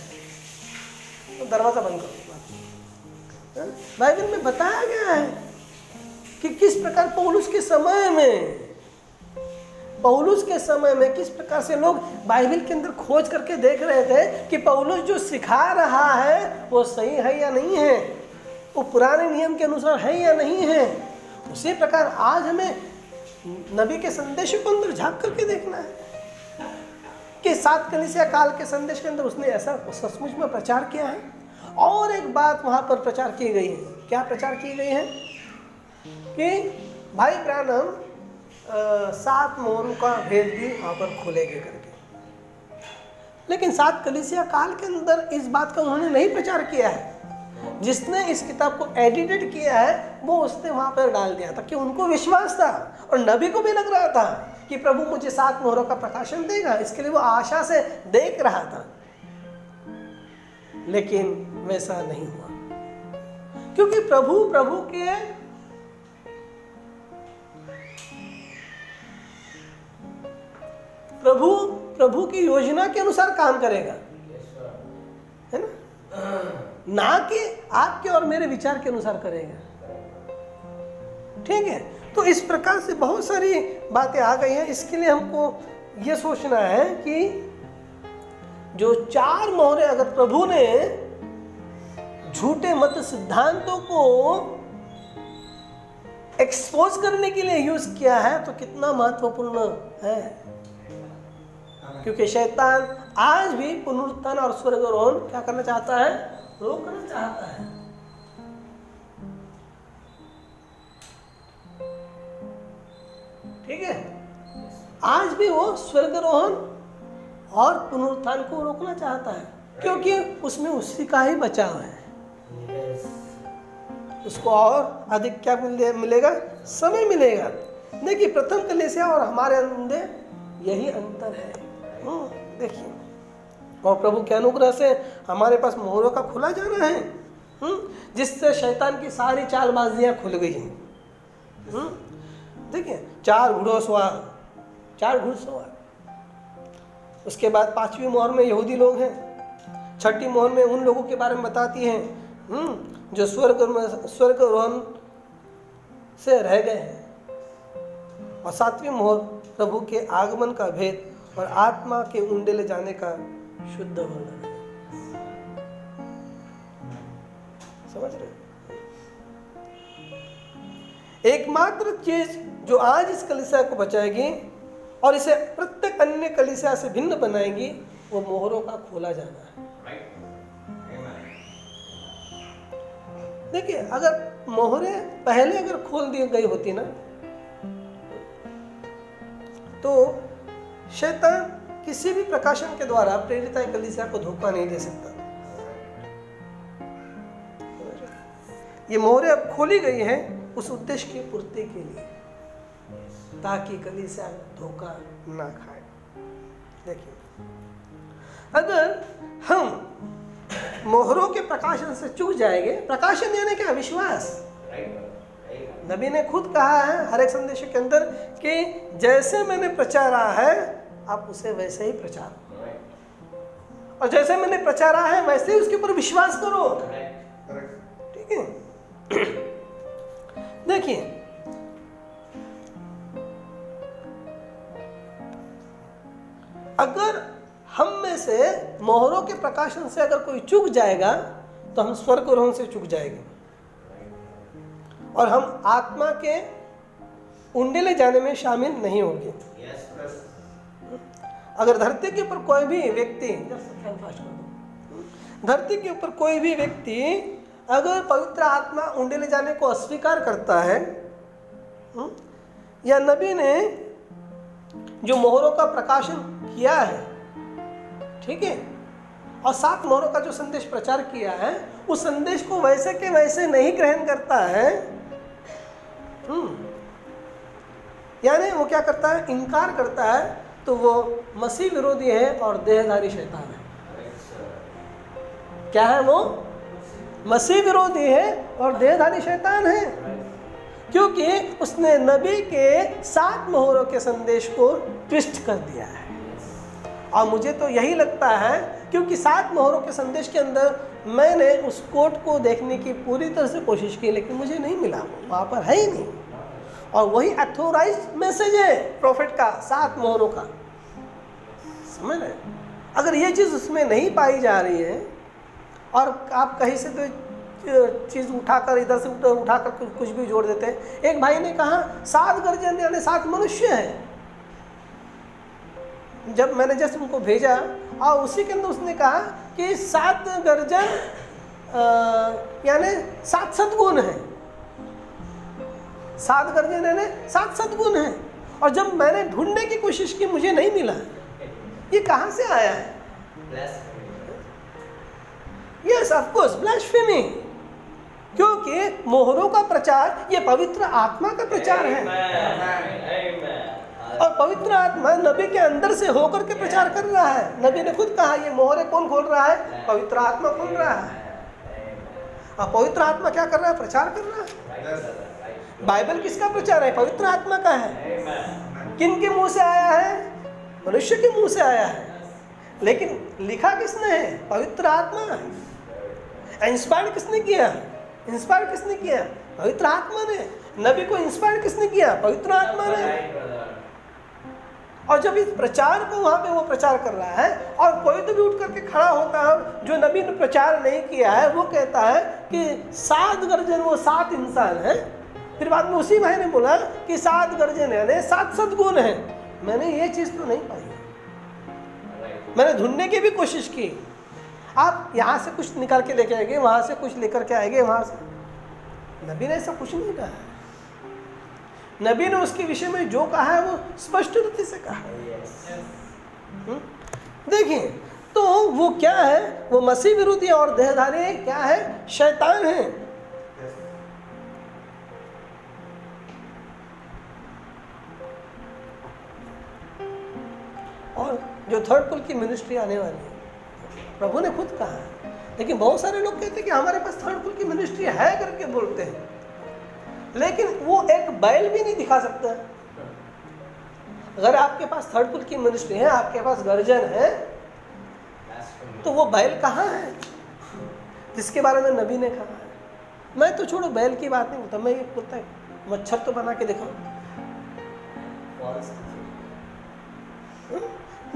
तो दरवाज़ा बंद करो। हाँ? बाइबल में बताया गया है। कि किस प्रकार पौलुस के समय में, पौलुस के समय में किस प्रकार से लोग बाइबल के अंदर खोज करके देख रहे थे कि पौलुस जो सिखा रहा है, वो सही है या नहीं है? वो पुराने नियम के अनुसार है या नहीं है? उसी प्रकार आज हमें नबी के संदेशों को अंदर झाँक करके देखना है। कि सात कलिसिया काल के संदेश के अंदर उसने ऐसा सचमुच में प्रचार किया है? और एक बात वहाँ पर प्रचार की गई है। क्या प्रचार की गई है? कि भाई अ, सात मोहरों का भेद भी वहाँ पर खोलेंगे करके। लेकिन सात कलिसिया काल के अंदर इस बात का उन्होंने नहीं प्रचार किया है। जिसने इस किताब को एडिटेड किया है वो उसने वहाँ पर डाल दिया था कि उनको विश्वास था और नबी को भी लग रहा था कि प्रभु मुझे सात मोहरों का प्रकाशन देगा इसके लिए वो आशा से देख रहा था। लेकिन वैसा नहीं हुआ। क्योंकि प्रभु प्रभु के प्रभु प्रभु की योजना के अनुसार काम करेगा। है ना? ना कि आपके और मेरे विचार के अनुसार करेगा। ठीक है? तो इस प्रकार से बहुत सारी बातें आ गई हैं। इसके लिए हमको ये सोचना है कि जो चार मोहरे अगर प्रभु ने झूठे मत सिद्धांतों को एक्सपोज करने के लिए यूज़ किया है तो कितना महत्वपूर्ण है। क्योंकि शैतान आज भी पुनरुत्थान और स्वर्गारोहण क्या करना चाहता है? रोकना चाहता है। ठीक है? आज भी वो स्वर्गारोहण और पुनरुत्थान को रोकना चाहता है क्योंकि उसमें उसी का ही बचाव है। उसको और अधिक क्या मिले मिलेगा? समय मिलेगा। देखिए प्रथम कलेसिया और हमारे अंदर यही अंतर है। देखिए। और प्रभु के अनुग्रह से हमारे पास मोहरों का खुला जाना है। हम्म, जिससे शैतान की सारी चालबाजियाँ खुल गई हैं। हम्म, देखिए चार घुड़सवार चार घुड़सवार उसके बाद पांचवी मोहर में यहूदी लोग हैं। छठी मोहर में उन लोगों के बारे में बताती है हम्म, जो स्वर्ग स्वर्ग रोहन से रह गए हैं। और सातवीं मोहर प्रभु के आगमन का भेद और आत्मा के ऊंडे ले जाने का शुद्ध वर्णन है। समझ रहे एकमात्र चीज़ जो आज इस कलिसा को बचाएगी और इसे प्रत्येक अन्य कलिसा से भिन्न बनाएगी, वो मोहरों का खोला जाना है। देखिए, अगर मोहरे पहले अगर खोल दी गई होती ना तो शैतान किसी भी प्रकाशन के द्वारा प्रेरित कलिसिया को धोखा नहीं दे सकता। ये मोहरे अब खोली गई हैं उस उद्देश्य की पूर्ति के लिए, ताकि कलिसिया धोखा ना खाए। देखिए, अगर हम मोहरों के प्रकाशन से चूक जाएँगे, प्रकाशन यानी क्या? विश्वास। नबी ने खुद कहा है, हर एक संदेश के अंदर, कि जैसे मैंने प्रचारा है आप उसे वैसे ही प्रचार और जैसे मैंने प्रचारा है वैसे ही उसके ऊपर विश्वास करो। ठीक है? देखिए अगर हम में से मोहरों के प्रकाशन से अगर कोई चूक जाएगा तो हम स्वर्ग रोहन से चूक जाएँगे। और हम आत्मा के उंडेले जाने में शामिल नहीं होंगे। अगर धरती के ऊपर कोई भी व्यक्ति धरती के ऊपर कोई भी व्यक्ति अगर पवित्र आत्मा उंडेले जाने को अस्वीकार करता है हम्म, या नबी ने जो मोहरों का प्रकाशन किया है ठीक है और सात मोहरों का जो संदेश प्रचार किया है उस संदेश को वैसे के वैसे नहीं ग्रहण करता है हम्म, यानी वो क्या करता है इनकार करता है तो वो मसीह विरोधी है और देहधारी शैतान है। क्या है वो? मसीह विरोधी है और देहधारी शैतान है। क्योंकि उसने नबी के सात मोहरों के संदेश को ट्विस्ट कर दिया है। और मुझे तो यही लगता है क्योंकि सात मोहरों के संदेश के अंदर मैंने उस कोट को देखने की पूरी तरह से कोशिश की, लेकिन मुझे नहीं मिला। वहाँ पर है ही नहीं। और वही अथोराइज मैसेज है प्रॉफिट का, सात मोहरों का। समझ रहे? अगर ये चीज़ उसमें नहीं पाई जा रही है, और आप कहीं से तो चीज़ उठाकर, इधर से उधर उठाकर कुछ कुछ भी जोड़ देते हैं। एक भाई ने कहा, सात गर्जन यानी सात मनुष्य हैं। जब मैंने जस्ट उनको भेजा, और उसी के अंदर उसने कहा कि सात गर्जन यानी सात सदगुण है। सात गर्जन यानी सात सदगुण है। और जब मैंने ढूँढने की कोशिश की, मुझे नहीं मिला। ये कहाँ से आया है? यस ऑफ़ कोर्स ब्लास्फेमी क्योंकि मोहरों का प्रचार ये पवित्र आत्मा का प्रचार है। और पवित्र आत्मा नबी के अंदर से होकर के प्रचार कर रहा है। नबी ने खुद कहा ये मोहरे कौन खोल रहा है? पवित्र आत्मा खोल रहा है। और पवित्र आत्मा क्या कर रहा है? प्रचार कर रहा है। बाइबल किसका प्रचार है? पवित्र आत्मा का है। किन के मुँह से आया है? मनुष्य के मुँह से आया है। लेकिन लिखा किसने है? पवित्र आत्मा इंस्पायर किसने किया? इंस्पायर किसने किया? पवित्र आत्मा ने। नबी को इंस्पायर किसने किया? पवित्र आत्मा ने। और जब इस प्रचार को वहाँ पे वो प्रचार कर रहा है, और कोई तो भी उठ करके खड़ा होता है, जो नबी ने प्रचार नहीं किया है, वो कहता है कि सात गर्जन, वो सात इंसान है। फिर बाद में उसी भाई ने बोला कि सात गर्जन है सात सदगुण है। मैंने ये चीज़ तो नहीं पाई। मैंने ढूँढने की भी कोशिश की। आप यहाँ से कुछ निकाल के लेके आएँगे वहाँ से कुछ लेकर के आएँगे वहाँ से। नबी ने ऐसा कुछ नहीं कहा। है नबी ने उसके विषय में जो कहा है वो स्पष्ट रीति से कहा है। हम्म? देखिए तो वो क्या है? वो मसीह विरोधी और देहधारी क्या है? शैतान है। जो थर्ड पुल की मिनिस्ट्री आने वाली है। प्रभु ने खुद कहा है। लेकिन बहुत सारे लोग कहते हैं कि हमारे पास थर्ड पुल की मिनिस्ट्री है करके बोलते हैं। लेकिन वो एक बैल भी नहीं दिखा सकता। अगर आपके पास थर्ड पुल की मिनिस्ट्री है आपके पास गर्जन है तो वो बैल कहाँ है? जिसके बारे में नबी ने कहा है। मैं तो छोड़ो बैल की बात नहीं होता मैं ये बोलता है मच्छर तो बना के दिखाऊँ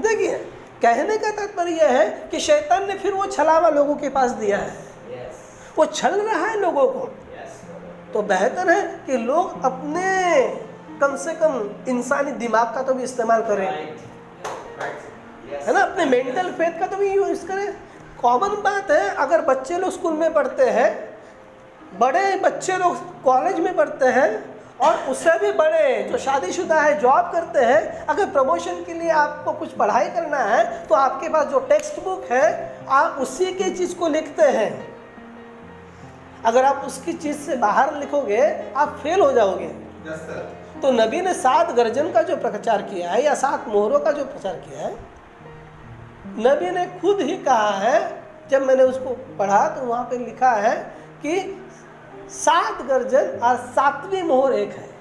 देखिए कहने का तात्पर्य यह है कि शैतान ने फिर वो छलावा लोगों के पास दिया है। वो छल रहा है लोगों को। तो बेहतर है कि लोग अपने कम से कम इंसानी दिमाग का तो भी इस्तेमाल करें। है ना? अपने मेंटल फेथ का तो भी यूज़ करें। कॉमन बात है अगर बच्चे लोग स्कूल में पढ़ते हैं बड़े बच्चे लोग कॉलेज में पढ़ते हैं और उससे भी बड़े जो शादीशुदा है जॉब करते हैं अगर प्रमोशन के लिए आपको कुछ पढ़ाई करना है तो आपके पास जो टेक्स्ट बुक है आप उसी के चीज़ को लिखते हैं। अगर आप उसकी चीज़ से बाहर लिखोगे आप फेल हो जाओगे। तो नबी ने सात गर्जन का जो प्रचार किया है या सात मोहरों का जो प्रचार किया है नबी ने खुद ही कहा है जब मैंने उसको पढ़ा तो वहाँ पे लिखा है कि सात गर्जन और सातवीं मोहर एक है।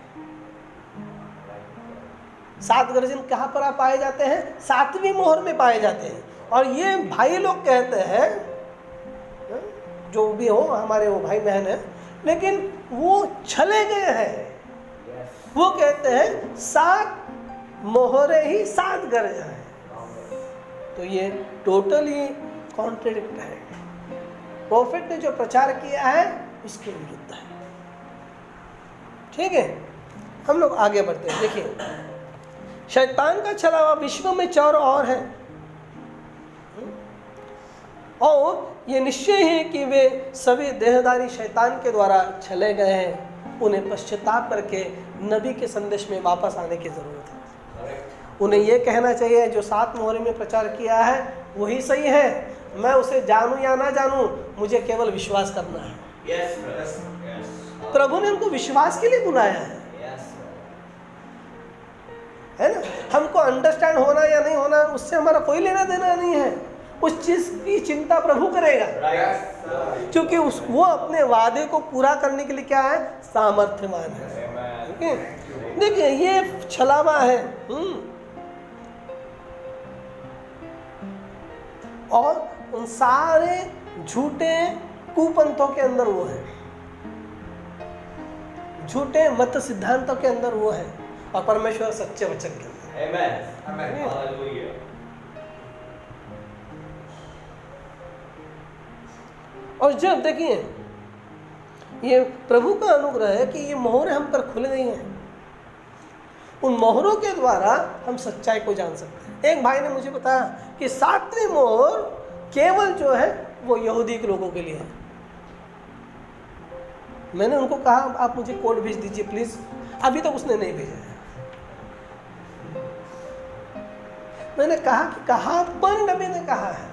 सात गर्जन कहाँ पर आप पाए जाते हैं? सातवीं मोहर में पाए जाते हैं। और ये भाई लोग कहते हैं, जो भी हो, हमारे वो भाई बहन है, लेकिन वो छले गए हैं। वो कहते हैं, सात मोहरे ही सात गर्ज है। तो ये टोटली कॉन्ट्रेडिक्ट है। प्रॉफिट ने जो प्रचार किया है उसके विरुद्ध है। ठीक है? हम लोग आगे बढ़ते हैं। देखिए, शैतान का छलावा विश्व में चार और है। और ये निश्चय है कि वे सभी देहदारी शैतान के द्वारा छले गए हैं। उन्हें पश्चाताप करके नबी के संदेश में वापस आने की ज़रूरत है। उन्हें यह कहना चाहिए, जो सात मोहरे में प्रचार किया है, वही सही है। मैं उसे जानूं या ना जानूं, मुझे केवल विश्वास करना है। Yes. Yes. प्रभु ने हमको विश्वास के लिए बुलाया है। है ना? हमको अंडरस्टैंड होना या नहीं होना उससे हमारा कोई लेना देना नहीं है। उस चीज़ की चिंता प्रभु करेगा। क्योंकि उस वो अपने वादे को पूरा करने के लिए क्या है? सामर्थ्यमान है। है? देखिए ये छलावा है। हम्म। और उन सारे झूठे कुपंथों के अंदर वो है। झूठे मत सिद्धांतों के अंदर वो है और परमेश्वर सच्चे वचन के अंदर. और जब देखिए ये प्रभु का अनुग्रह है कि ये मोहरें हम पर खुल गई हैं। उन मोहरों के द्वारा हम सच्चाई को जान सकते हैं। एक भाई ने मुझे बताया कि सातवीं मोहर केवल जो है वो यहूदी के लोगों के लिए है। मैंने उनको कहा, आप मुझे कोड भेज दीजिए प्लीज़ अभी तक तो उसने नहीं भेजा है। मैंने कहा कि कहाँ? पर नबी ने कहा है,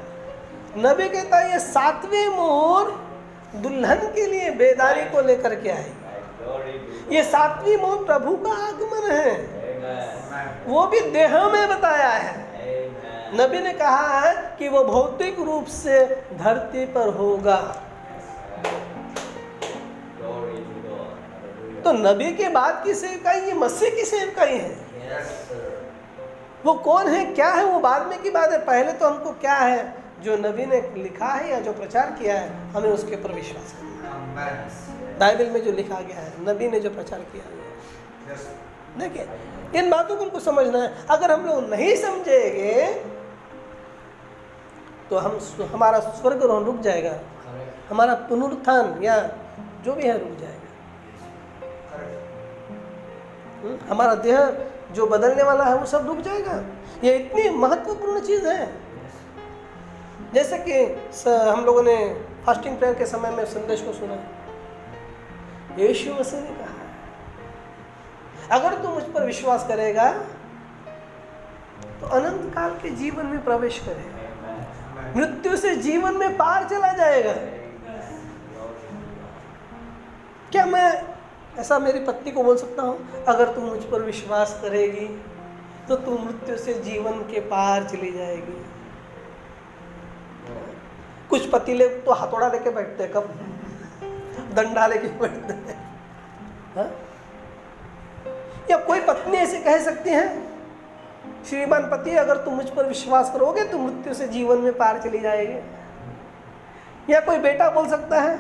नबी कहता है, ये सातवीं मोहर दुल्हन के लिए बेदारी को लेकर के to ये सातवीं मोहर प्रभु का आगमन है। वो भी देह में बताया है। नबी ने कहा है कि वो भौतिक रूप से धरती पर होगा। तो नबी के बाद की सेवकाई ये मसीह की सेवकाई है Yes. वो कौन है क्या है वो बाद में की बात है। पहले तो हमको क्या है जो नबी ने लिखा है या जो प्रचार किया है हमें उसके ऊपर विश्वास करना है। बाइबल में जो लिखा गया है नबी ने जो प्रचार किया है। Yes. देखिए इन बातों को हमको समझना है। अगर हम लोग नहीं समझेंगे तो हम हमारा स्वर्ग रुक जाएगा। हमारा पुनरुत्थान या जो भी है रुक जाएगा। हमारा देह जो बदलने वाला है, वो सब रुक जाएगा। ये इतनी महत्वपूर्ण चीज़ है। जैसे कि हम लोगों ने फास्टिंग प्रेयर के समय में संदेश को सुना। यीशु मसीह ने कहा, अगर तू मुझ पर विश्वास करेगा तो अनंत काल के जीवन में प्रवेश करेगा। मृत्यु से जीवन में पार चला जाएगा। क्या मैं ऐसा मेरी पत्नी को बोल सकता हूँ, अगर तुम मुझ पर विश्वास करेगी तो तू मृत्यु से जीवन के पार चली जाएगी। कुछ पति लोग तो हथौड़ा लेके बैठते हैं, कब? दंडा लेके बैठते हैं। हाँ? या कोई पत्नी ऐसे कह सकती है, श्रीमान पति, अगर तुम मुझ पर विश्वास करोगे तो मृत्यु से जीवन में पार चली जाएगी। या कोई बेटा बोल सकता है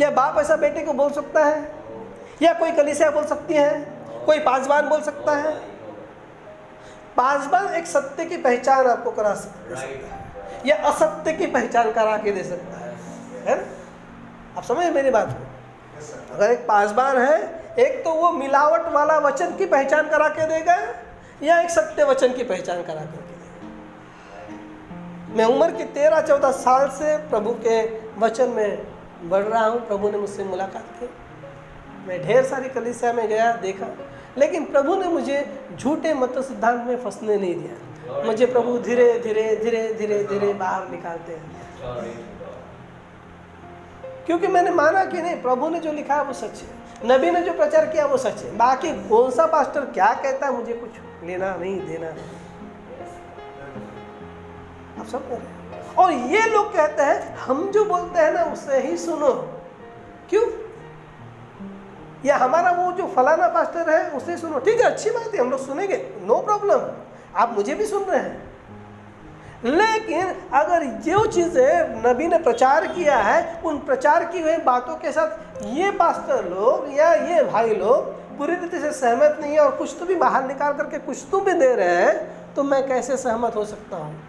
या बाप ऐसा बेटे को बोल सकता है? या कोई कलिसिया बोल सकती है? कोई पासवान बोल सकता है? पासवान एक सत्य की पहचान आपको करा सकता है। या असत्य की पहचान करा के दे सकता है। है ना? आप समझ मेरी बात को? अगर एक पासवान है, एक तो वो मिलावट वाला वचन की पहचान करा के देगा, या एक सत्य वचन की पहचान करा करके देगा? मैं उम्र के तेरह चौदह साल से प्रभु के वचन में बढ़ रहा हूँ, प्रभु ने मुझसे मुलाकात की। मैं ढेर सारी कलिसिया में गया, देखा। लेकिन प्रभु ने मुझे झूठे मत सिद्धांत में फंसने नहीं दिया। मुझे प्रभु धीरे धीरे धीरे धीरे धीरे बाहर निकालते हैं। क्योंकि मैंने माना कि नहीं, प्रभु ने जो लिखा है वो सच है। नबी ने जो प्रचार किया वो सच है। बाकी कौन सा पास्टर क्या कहता है, मुझे कुछ लेना नहीं, देना नहीं। आप सब कर रहे हैं। और ये लोग कहते हैं, हम जो बोलते हैं ना, उसे ही सुनो। क्यों? या हमारा वो जो फलाना पास्टर है, उसे सुनो। ठीक है, अच्छी बात है, हम लोग सुनेंगे। नो प्रॉब्लम आप मुझे भी सुन रहे हैं। लेकिन अगर जो चीज़ें नबी ने प्रचार किया है, उन प्रचार की हुई बातों के साथ ये पास्टर लोग या ये भाई लोग पूरी रीति से सहमत नहीं है और कुछ तो भी बाहर निकाल करके कुछ तो भी दे रहे हैं तो मैं कैसे सहमत हो सकता हूँ?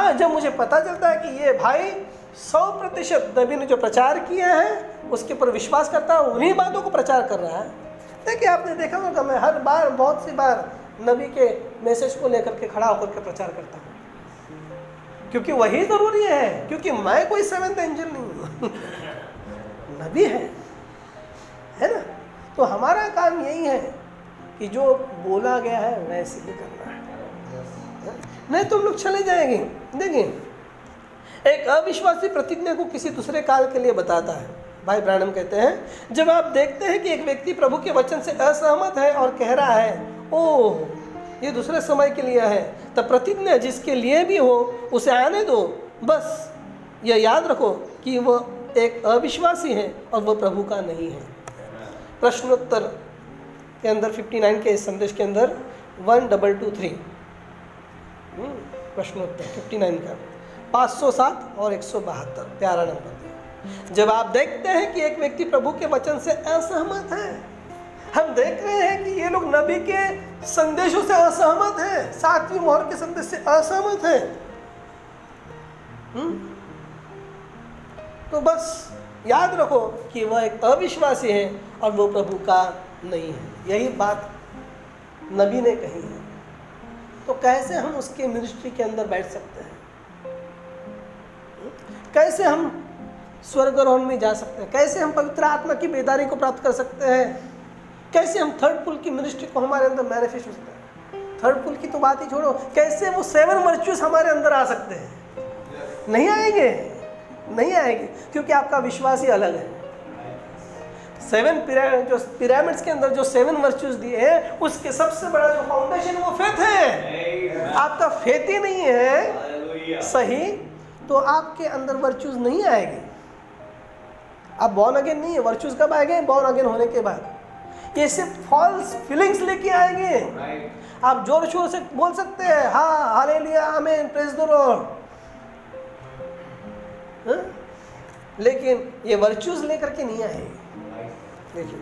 है, जब मुझे पता चलता है कि ये भाई सौ प्रतिशत नबी ने जो प्रचार किया है, उसके ऊपर विश्वास करता है उन्हीं बातों को प्रचार कर रहा है। देखिए, आपने देखा होगा, मैं हर बार, बहुत सी बार नबी के मैसेज को लेकर के खड़ा होकर के प्रचार करता हूँ। क्योंकि वही ज़रूरी है, क्योंकि मैं कोई सेवेंथ एंजल नहीं हूँ। नबी है है ना? तो हमारा काम यही है कि जो बोला गया है, वैसे ही करना है। नहीं तो हम लोग चले जाएँगे। देखिए एक अविश्वासी प्रतिज्ञा को किसी दूसरे काल के लिए बताता है। भाई ब्रानम कहते हैं, जब आप देखते हैं कि एक व्यक्ति प्रभु के वचन से असहमत है और कह रहा है, ओह, ये दूसरे समय के लिए है तब प्रतिज्ञा जिसके लिए भी हो, उसे आने दो। बस, यह याद रखो कि वह एक अविश्वासी है और वह प्रभु का नहीं है। प्रश्नोत्तर के अंदर 59 के इस संदेश के अंदर वन डबल टू थ्री प्रश्नोत्तर 59 का। 507 और एक सौ बहत्तर, प्यारा नंबर जब आप देखते हैं कि एक व्यक्ति प्रभु के वचन से असहमत है, हम देख रहे हैं कि ये लोग नबी के संदेशों से असहमत हैं, सातवीं मोहर के संदेश से असहमत हैं। हम्म? तो बस याद रखो कि वह एक अविश्वासी है और वो प्रभु का नहीं है। यही बात नबी ने कही है। तो कैसे हम उसके मिनिस्ट्री के अंदर बैठ सकते हैं? कैसे हम स्वर्गारोहण में जा सकते हैं? कैसे हम पवित्र आत्मा की बेदारी को प्राप्त कर सकते हैं? कैसे हम थर्ड पुल की मिनिस्ट्री को हमारे अंदर मैनिफेस्ट हो सकते हैं? थर्ड पुल की तो बात ही छोड़ो, कैसे वो सेवन वर्चुअस हमारे अंदर आ सकते हैं? नहीं आएँगे? नहीं आएँगे, क्योंकि आपका विश्वास ही अलग है। सेवन जो पिरामिड्स के अंदर जो सेवन वर्च्यूज दिए हैं उसके सबसे बड़ा जो फाउंडेशन वो फेथ है। आपका फेथ ही नहीं है। सही? तो आपके अंदर वर्च्यूज नहीं आएगी। आप बॉर्न अगेन नहीं है वर्च्यूज कब आएँगे? बॉर्न अगेन होने के बाद। ये सिर्फ़ फॉल्स फीलिंग्स लेके आएँगे। आप ज़ोर शोर से बोल सकते हैं हाँ हालेलुया आमीन प्रेज द लॉर्ड हाँ? लेकिन ये वर्चूज लेकर के नहीं आएँगे. देखिए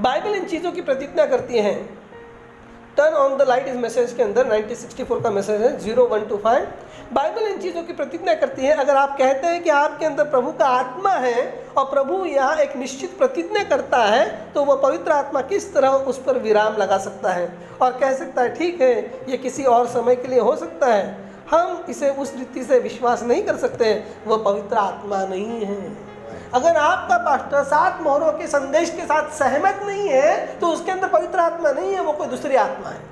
बाइबल इन चीज़ों की प्रतिज्ञा करती है। टर्न ऑन द लाइट इस मैसेज के अंदर 1964 का मैसेज है zero one two five Bible इन चीज़ों की प्रतिज्ञा करती है। अगर आप कहते हैं कि आपके अंदर प्रभु का आत्मा है और प्रभु यहाँ एक निश्चित प्रतिज्ञा करता है तो वह पवित्र आत्मा किस तरह उस पर विराम लगा सकता है? और कह सकता है, ठीक है, ये किसी और समय के लिए हो सकता है। हम इसे उस रीति से विश्वास नहीं कर सकते। वह पवित्र आत्मा नहीं है। अगर आपका पास्टर सात मोहरों के संदेश के साथ सहमत नहीं है तो उसके अंदर पवित्र आत्मा नहीं है, वो कोई दूसरी आत्मा है।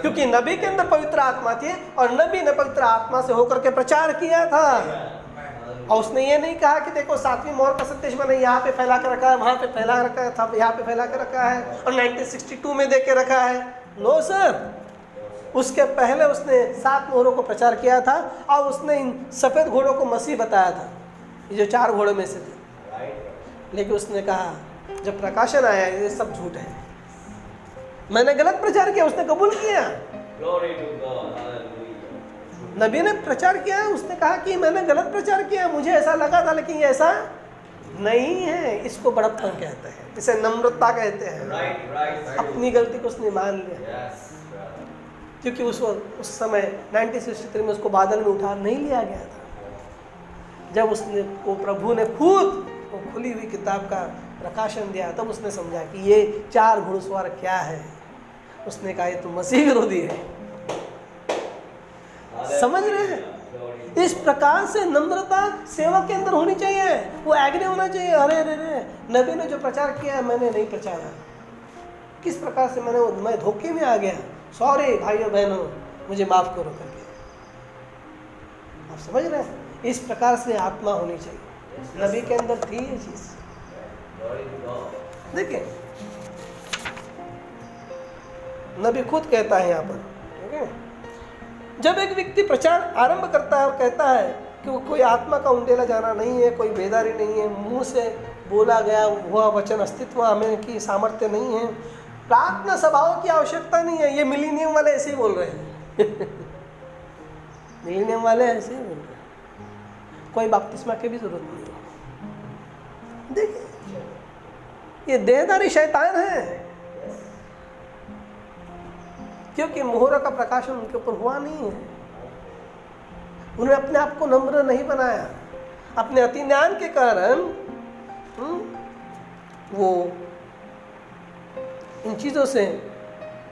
क्योंकि नबी के अंदर पवित्र आत्मा थी और नबी ने पवित्र आत्मा से होकर के प्रचार किया था। और उसने ये नहीं कहा कि देखो, सातवीं मोहर का संदेश मैंने यहाँ पे फैला कर रखा है, वहाँ पे फैला रखा था यहाँ पे फैला कर रखा है और 1962 में दे के रखा है। नो सर उसके पहले उसने सात मोहरों को प्रचार किया था और उसने इन सफ़ेद घोड़ों को मसीह बताया था। ये जो चार घोड़ों में से थे. लेकिन उसने कहा जब प्रकाशन आया ये सब झूठ है मैंने गलत प्रचार किया उसने कबूल किया. नबी ने प्रचार किया उसने कहा कि मैंने गलत प्रचार किया मुझे ऐसा लगा था लेकिन ये ऐसा नहीं है इसको बड़प्पन कहते हैं इसे नम्रता कहते हैं Right. Right. अपनी गलती को उसने मान लिया Yes. क्योंकि उस उस समय 1963 में उसको बादल में उठा नहीं लिया गया था जब उसने को प्रभु ने खुद वो खुली हुई किताब का प्रकाशन दिया, तब उसने समझा कि ये चार घुड़सवार क्या है? उसने कहा, ये तो मसीह विरोधी है। समझ रहे हैं? इस प्रकार से नम्रता सेवा के अंदर होनी चाहिए। वो एग्री होना चाहिए। अरे अरे अरे, नबी ने जो प्रचार किया मैंने नहीं प्रचारा। किस प्रकार से मैंने मैं धोखे में आ गया? सॉरी, भाइयों बहनों, मुझे माफ़ करो करके। आप समझ रहे हैं? इस प्रकार से आत्मा होनी चाहिए। नबी के अंदर थी ये चीज़। देखिए, नबी खुद कहता है यहाँ पर, ठीक है? जब एक व्यक्ति प्रचार आरंभ करता है और कहता है कि वो कोई आत्मा का उंडेला जाना नहीं है, कोई बेदारी नहीं है, मुँह से बोला गया हुआ वचन अस्तित्व हमें की सामर्थ्य नहीं है, प्रार्थना सभाओं की आवश्यकता नहीं है, ये मिलीनियम वाले ऐसे ही बोल रहे हैं। मिलीनियम वाले ऐसे ही बोल रहे हैं। कोई बपतिस्मा की भी ज़रूरत नहीं देखिए ये देहदारी शैतान है। क्योंकि मोहरा का प्रकाशन उनके ऊपर हुआ नहीं है। उन्होंने अपने आप को नम्र नहीं बनाया। अपने अति ज्ञान के कारण हम्म, वो इन चीज़ों से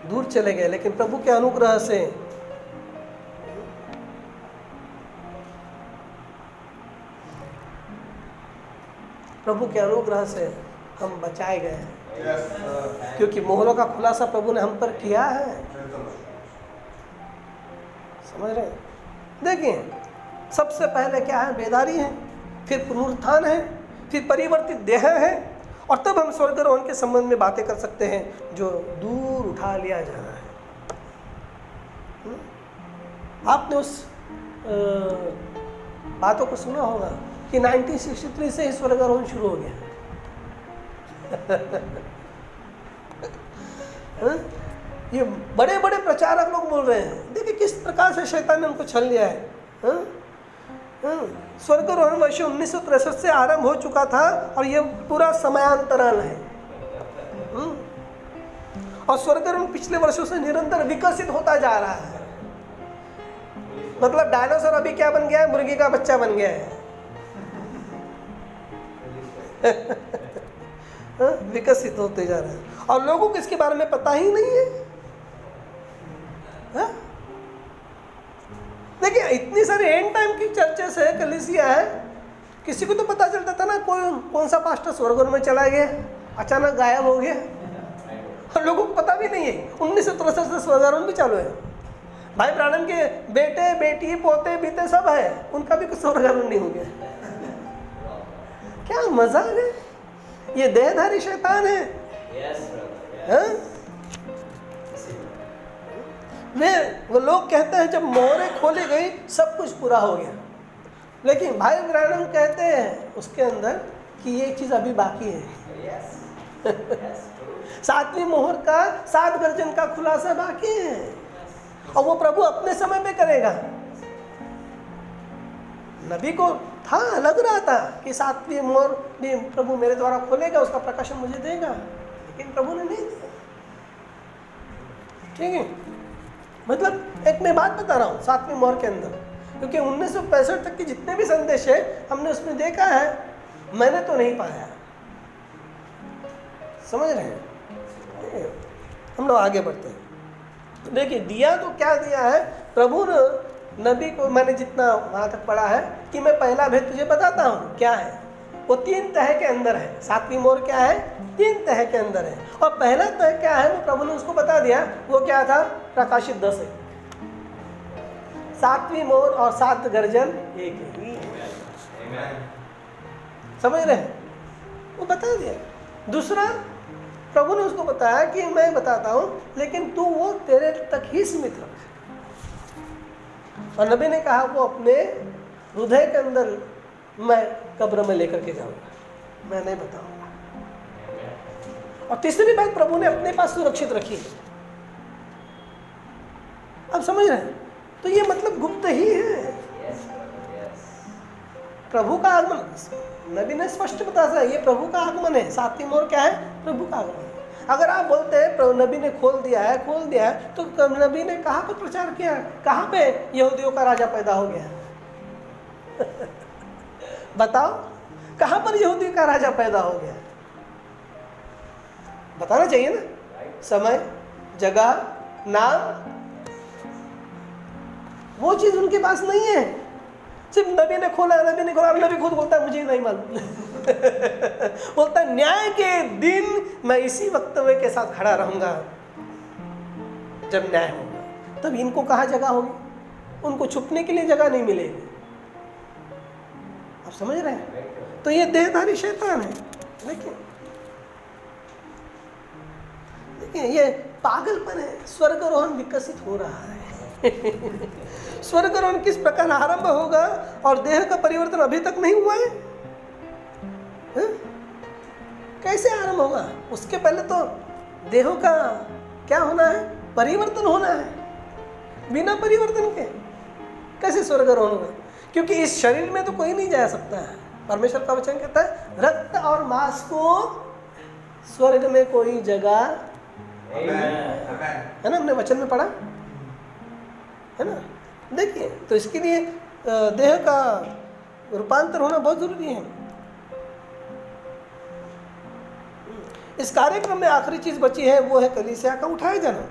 दूर चले गए। लेकिन प्रभु के अनुग्रह से प्रभु के अनुग्रह से हम बचाए गए हैं। क्योंकि मोहरों का खुलासा प्रभु ने हम पर किया है. समझ रहे देखिए सबसे पहले क्या है? बेदारी है फिर पुनरुत्थान है फिर परिवर्तित देह है और तब हम स्वर्गारोहण के संबंध में बातें कर सकते हैं जो दूर उठा लिया जाना है। हम्म? आपने उस अ, बातों को सुना होगा कि 1963 से ही स्वर्गारोहण शुरू हो गया हाँ? ये बड़े बड़े प्रचारक लोग बोल रहे हैं देखिए किस प्रकार से शैतान ने उनको छल लिया है हाँ? हाँ? स्वर्गारोहण वर्ष उन्नीस से आरंभ हो चुका था और ये पूरा समयांतराल है हाँ? और स्वर्गारोहण पिछले वर्षों से निरंतर विकसित होता जा रहा है मतलब डायनासोर अभी क्या बन गया है मुर्गी का बच्चा बन गया हाँ? विकसित होते जा रहे हैं। और लोगों को इसके बारे में पता ही नहीं है। हाँ? देखिए, इतनी सारी एंड टाइम की चर्चेस है, कलिसिया है। किसी को तो पता चलता था ना कोई कौन सा पास्टर स्वर्ग में चला गया, अचानक गायब हो गया। और लोगों को पता भी नहीं है, उन्नीस सौ तिरसठ से स्वर्गारोहण भी चालू है। भाई ब्रानम के बेटे, बेटी, पोते, बीते सब है, उनका भी कुछ स्वर्गारोहण नहीं हो गया। क्या मज़ाक है? ये देहधारी शैतान है। Yes, हाँ? Yes. वे वो लोग कहते हैं जब मोहरें खोली गई सब कुछ पूरा हो गया। लेकिन भाई ब्रानम कहते हैं उसके अंदर कि ये चीज़ अभी बाकी है। Yes. Yes, सातवीं मोहर का सात गर्जन का खुलासा बाकी है। और वो प्रभु अपने समय में करेगा। नबी को था, लग रहा था कि सातवीं मोहर भी प्रभु मेरे द्वारा खोलेगा, उसका प्रकाशन मुझे देगा। लेकिन प्रभु ने नहीं दिया। ठीक है? मतलब एक मैं बात बता रहा हूँ सातवीं मोहर के अंदर। क्योंकि उन्नीस सौ पैंसठ तक के जितने भी संदेश है, हमने उसमें देखा है, मैंने तो नहीं पाया। समझ रहे हैं? हम लोग आगे बढ़ते हैं। देखिए, दिया तो क्या दिया है? प्रभु ने नबी को मैंने जितना वहाँ तक पढ़ा है कि मैं पहला भेद तुझे बताता हूँ, क्या है? वो तीन तह के अंदर है। सातवीं मोर क्या है? तीन तह के अंदर है। और पहला तह क्या है, वो प्रभु ने उसको बता दिया, वो क्या था? प्रकाशित दस है। सातवीं मोर और सात गर्जन एक समझ रहे वो बता दिया। दूसरा, प्रभु ने उसको बताया कि मैं बताता हूँ, लेकिन तू वो तेरे तक ही सीमित रख। और नबी ने कहा, वो अपने हृदय के अंदर मैं कब्र में लेकर के जाऊँगा। मैं नहीं बताऊँगा। और तीसरी बात, प्रभु ने अपने पास सुरक्षित रखी। अब समझ रहे हैं? तो ये मतलब गुप्त ही है. प्रभु का आगमन, नबी ने स्पष्ट बता दिया, ये प्रभु का आगमन है। सातवीं मोर क्या है? प्रभु का आगमन। है अगर आप बोलते हैं, प्रभु नबी ने खोल दिया है, खोल दिया है तो नबी ने कहाँ पर प्रचार किया कहाँ पे यहूदियों का राजा पैदा हो गया बताओ, कहाँ पर यहूदी का राजा पैदा हो गया बताना चाहिए ना? समय, जगह, नाम? वो चीज़ उनके पास नहीं है। सिर्फ़ नबी ने खोला नबी ने खोला नबी खुद बोलता है, मुझे नहीं मालूम। बोलता है, न्याय के दिन मैं इसी वक्तव्य के साथ खड़ा रहूँगा, जब न्याय होगा। तब इनको कहाँ जगह होगी? उनको छुपने के लिए जगह नहीं मिलेगी। आप समझ रहे हैं? तो ये देहधारी शैतान है। देखिए देखिए, ये पागलपन है। स्वर्गारोहण विकसित हो रहा है। स्वर्गारोहण किस प्रकार आरंभ होगा और देह का परिवर्तन अभी तक नहीं हुआ है? हैं? कैसे आरंभ होगा? उसके पहले तो देहों का क्या होना है? परिवर्तन होना है। बिना परिवर्तन के कैसे स्वर्गारोहण होगा? क्योंकि इस शरीर में तो कोई नहीं जा सकता है। परमेश्वर का वचन कहता है रक्त और मांस को स्वर्ग में कोई जगह. है। ना? हमने वचन में पढ़ा? है ना? देखिए तो इसके लिए देह का रूपांतर होना बहुत ज़रूरी है। इस कार्यक्रम में आखिरी चीज़ बची है वो है कलीसिया का उठाया जाना।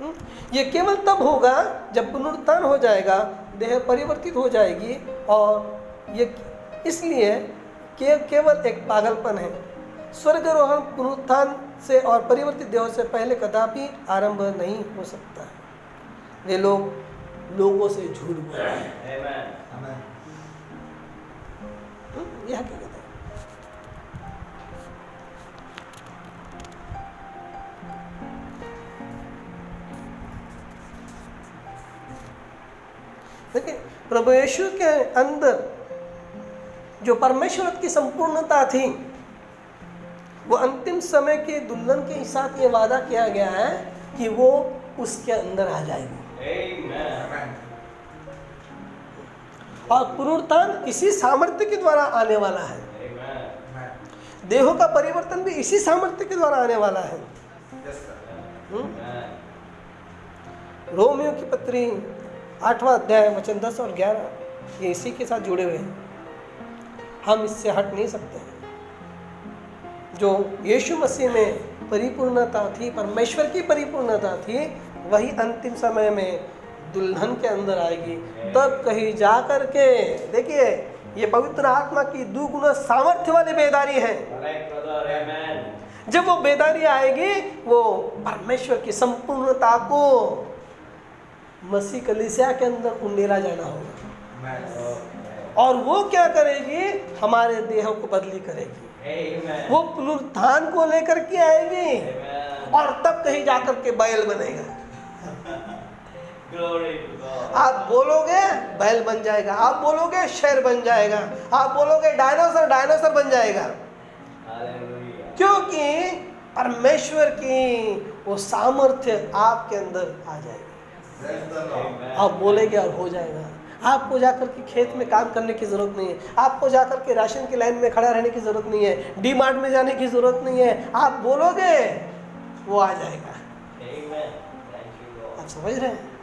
हम्म, ये केवल तब होगा जब पुनरुत्थान हो जाएगा देह परिवर्तित हो जाएगी और ये इसलिए के केवल एक पागलपन है। स्वर्गरोहण पुनरुत्थान से और परिवर्तित देहों से पहले कदापि आरंभ नहीं हो सकता वे लोग लोगों से झूठ बोल रहे हैं Amen. Amen. हम्म, यह हकीकत है देखिए प्रभु यीशु के अंदर जो परमेश्वर की संपूर्णता थी वो अंतिम समय के दुल्हन के साथ ये वादा किया गया है कि वो उसके अंदर आ जाएगी. और पुनरुत्थान इसी सामर्थ्य के द्वारा आने वाला है. देहों का परिवर्तन भी इसी सामर्थ्य के द्वारा आने वाला है. हम्म? रोमियो की पत्री आठवां अध्याय वचन दस और ग्यारह ये इसी के साथ जुड़े हुए हैं हम इससे हट नहीं सकते हैं जो यीशु मसीह में परिपूर्णता थी परमेश्वर की परिपूर्णता थी वही अंतिम समय में दुल्हन के अंदर आएगी। तब कहीं जा कर के देखिए ये पवित्र आत्मा की दुगुना सामर्थ्य वाली बेदारी है. जब वो बेदारी आएगी वो परमेश्वर की संपूर्णता को मसीह कलिसिया के अंदर उंडेला जाना होगा। और वो क्या करेगी? हमारे देहों को बदली करेगी। वो पुनरुत्थान को लेकर के आएगी। और तब कहीं जाकर के बैल बनेगा. आप बोलोगे बैल बन जाएगा। आप बोलोगे शेर बन जाएगा। आप बोलोगे डायनासोर डायनासोर बन जाएगा। क्योंकि परमेश्वर की वो सामर्थ्य आपके अंदर आ जाएगी. आप बोलेंगे और हो जाएगा। आपको जाकर के खेत में काम करने की ज़रूरत नहीं है। आपको जाकर के राशन की लाइन में खड़ा रहने की ज़रूरत नहीं है। डी मार्ट में जाने की ज़रूरत नहीं है। आप बोलोगे वो आ जाएगा. आप समझ रहे हैं.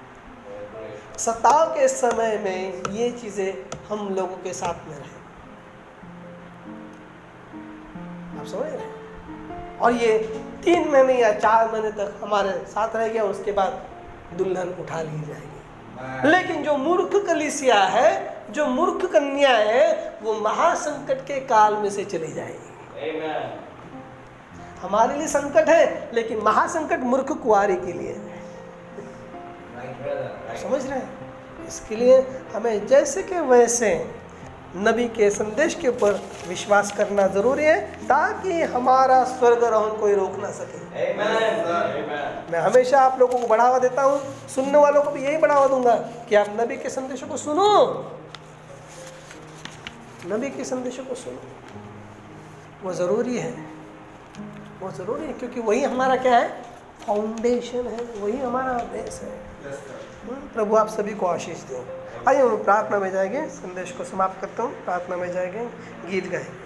सताव के समय में ये चीज़ें हम लोगों के साथ में रहे। आप समझ रहे और ये तीन महीने या चार महीने तक हमारे साथ रह गया उसके बाद दुल्हन उठा ली जाएगी। लेकिन जो मूर्ख कलिसिया है जो मूर्ख कन्या है वो महासंकट के काल में से चली जाएगी। हमारे लिए संकट है लेकिन महासंकट मूर्ख कुआरी के लिए है. आप समझ रहे हैं? इसके लिए हमें जैसे के वैसे नबी के संदेश के ऊपर विश्वास करना ज़रूरी है ताकि हमारा स्वर्गारोहण कोई रोक ना सके। Amen. मैं हमेशा आप लोगों को बढ़ावा देता हूँ सुनने वालों को भी यही बढ़ावा दूँगा कि आप नबी के संदेशों को सुनो। नबी के संदेशों को सुनो। वो ज़रूरी है। वो ज़रूरी है क्योंकि वही हमारा क्या है? फाउंडेशन है वही हमारा बेस है। प्रभु, आप सभी को आशीष दो। आइए हम प्रार्थना में जाएँगे, संदेश को समाप्त करता हूँ। प्रार्थना में जाएँगे, गीत गाएँगे।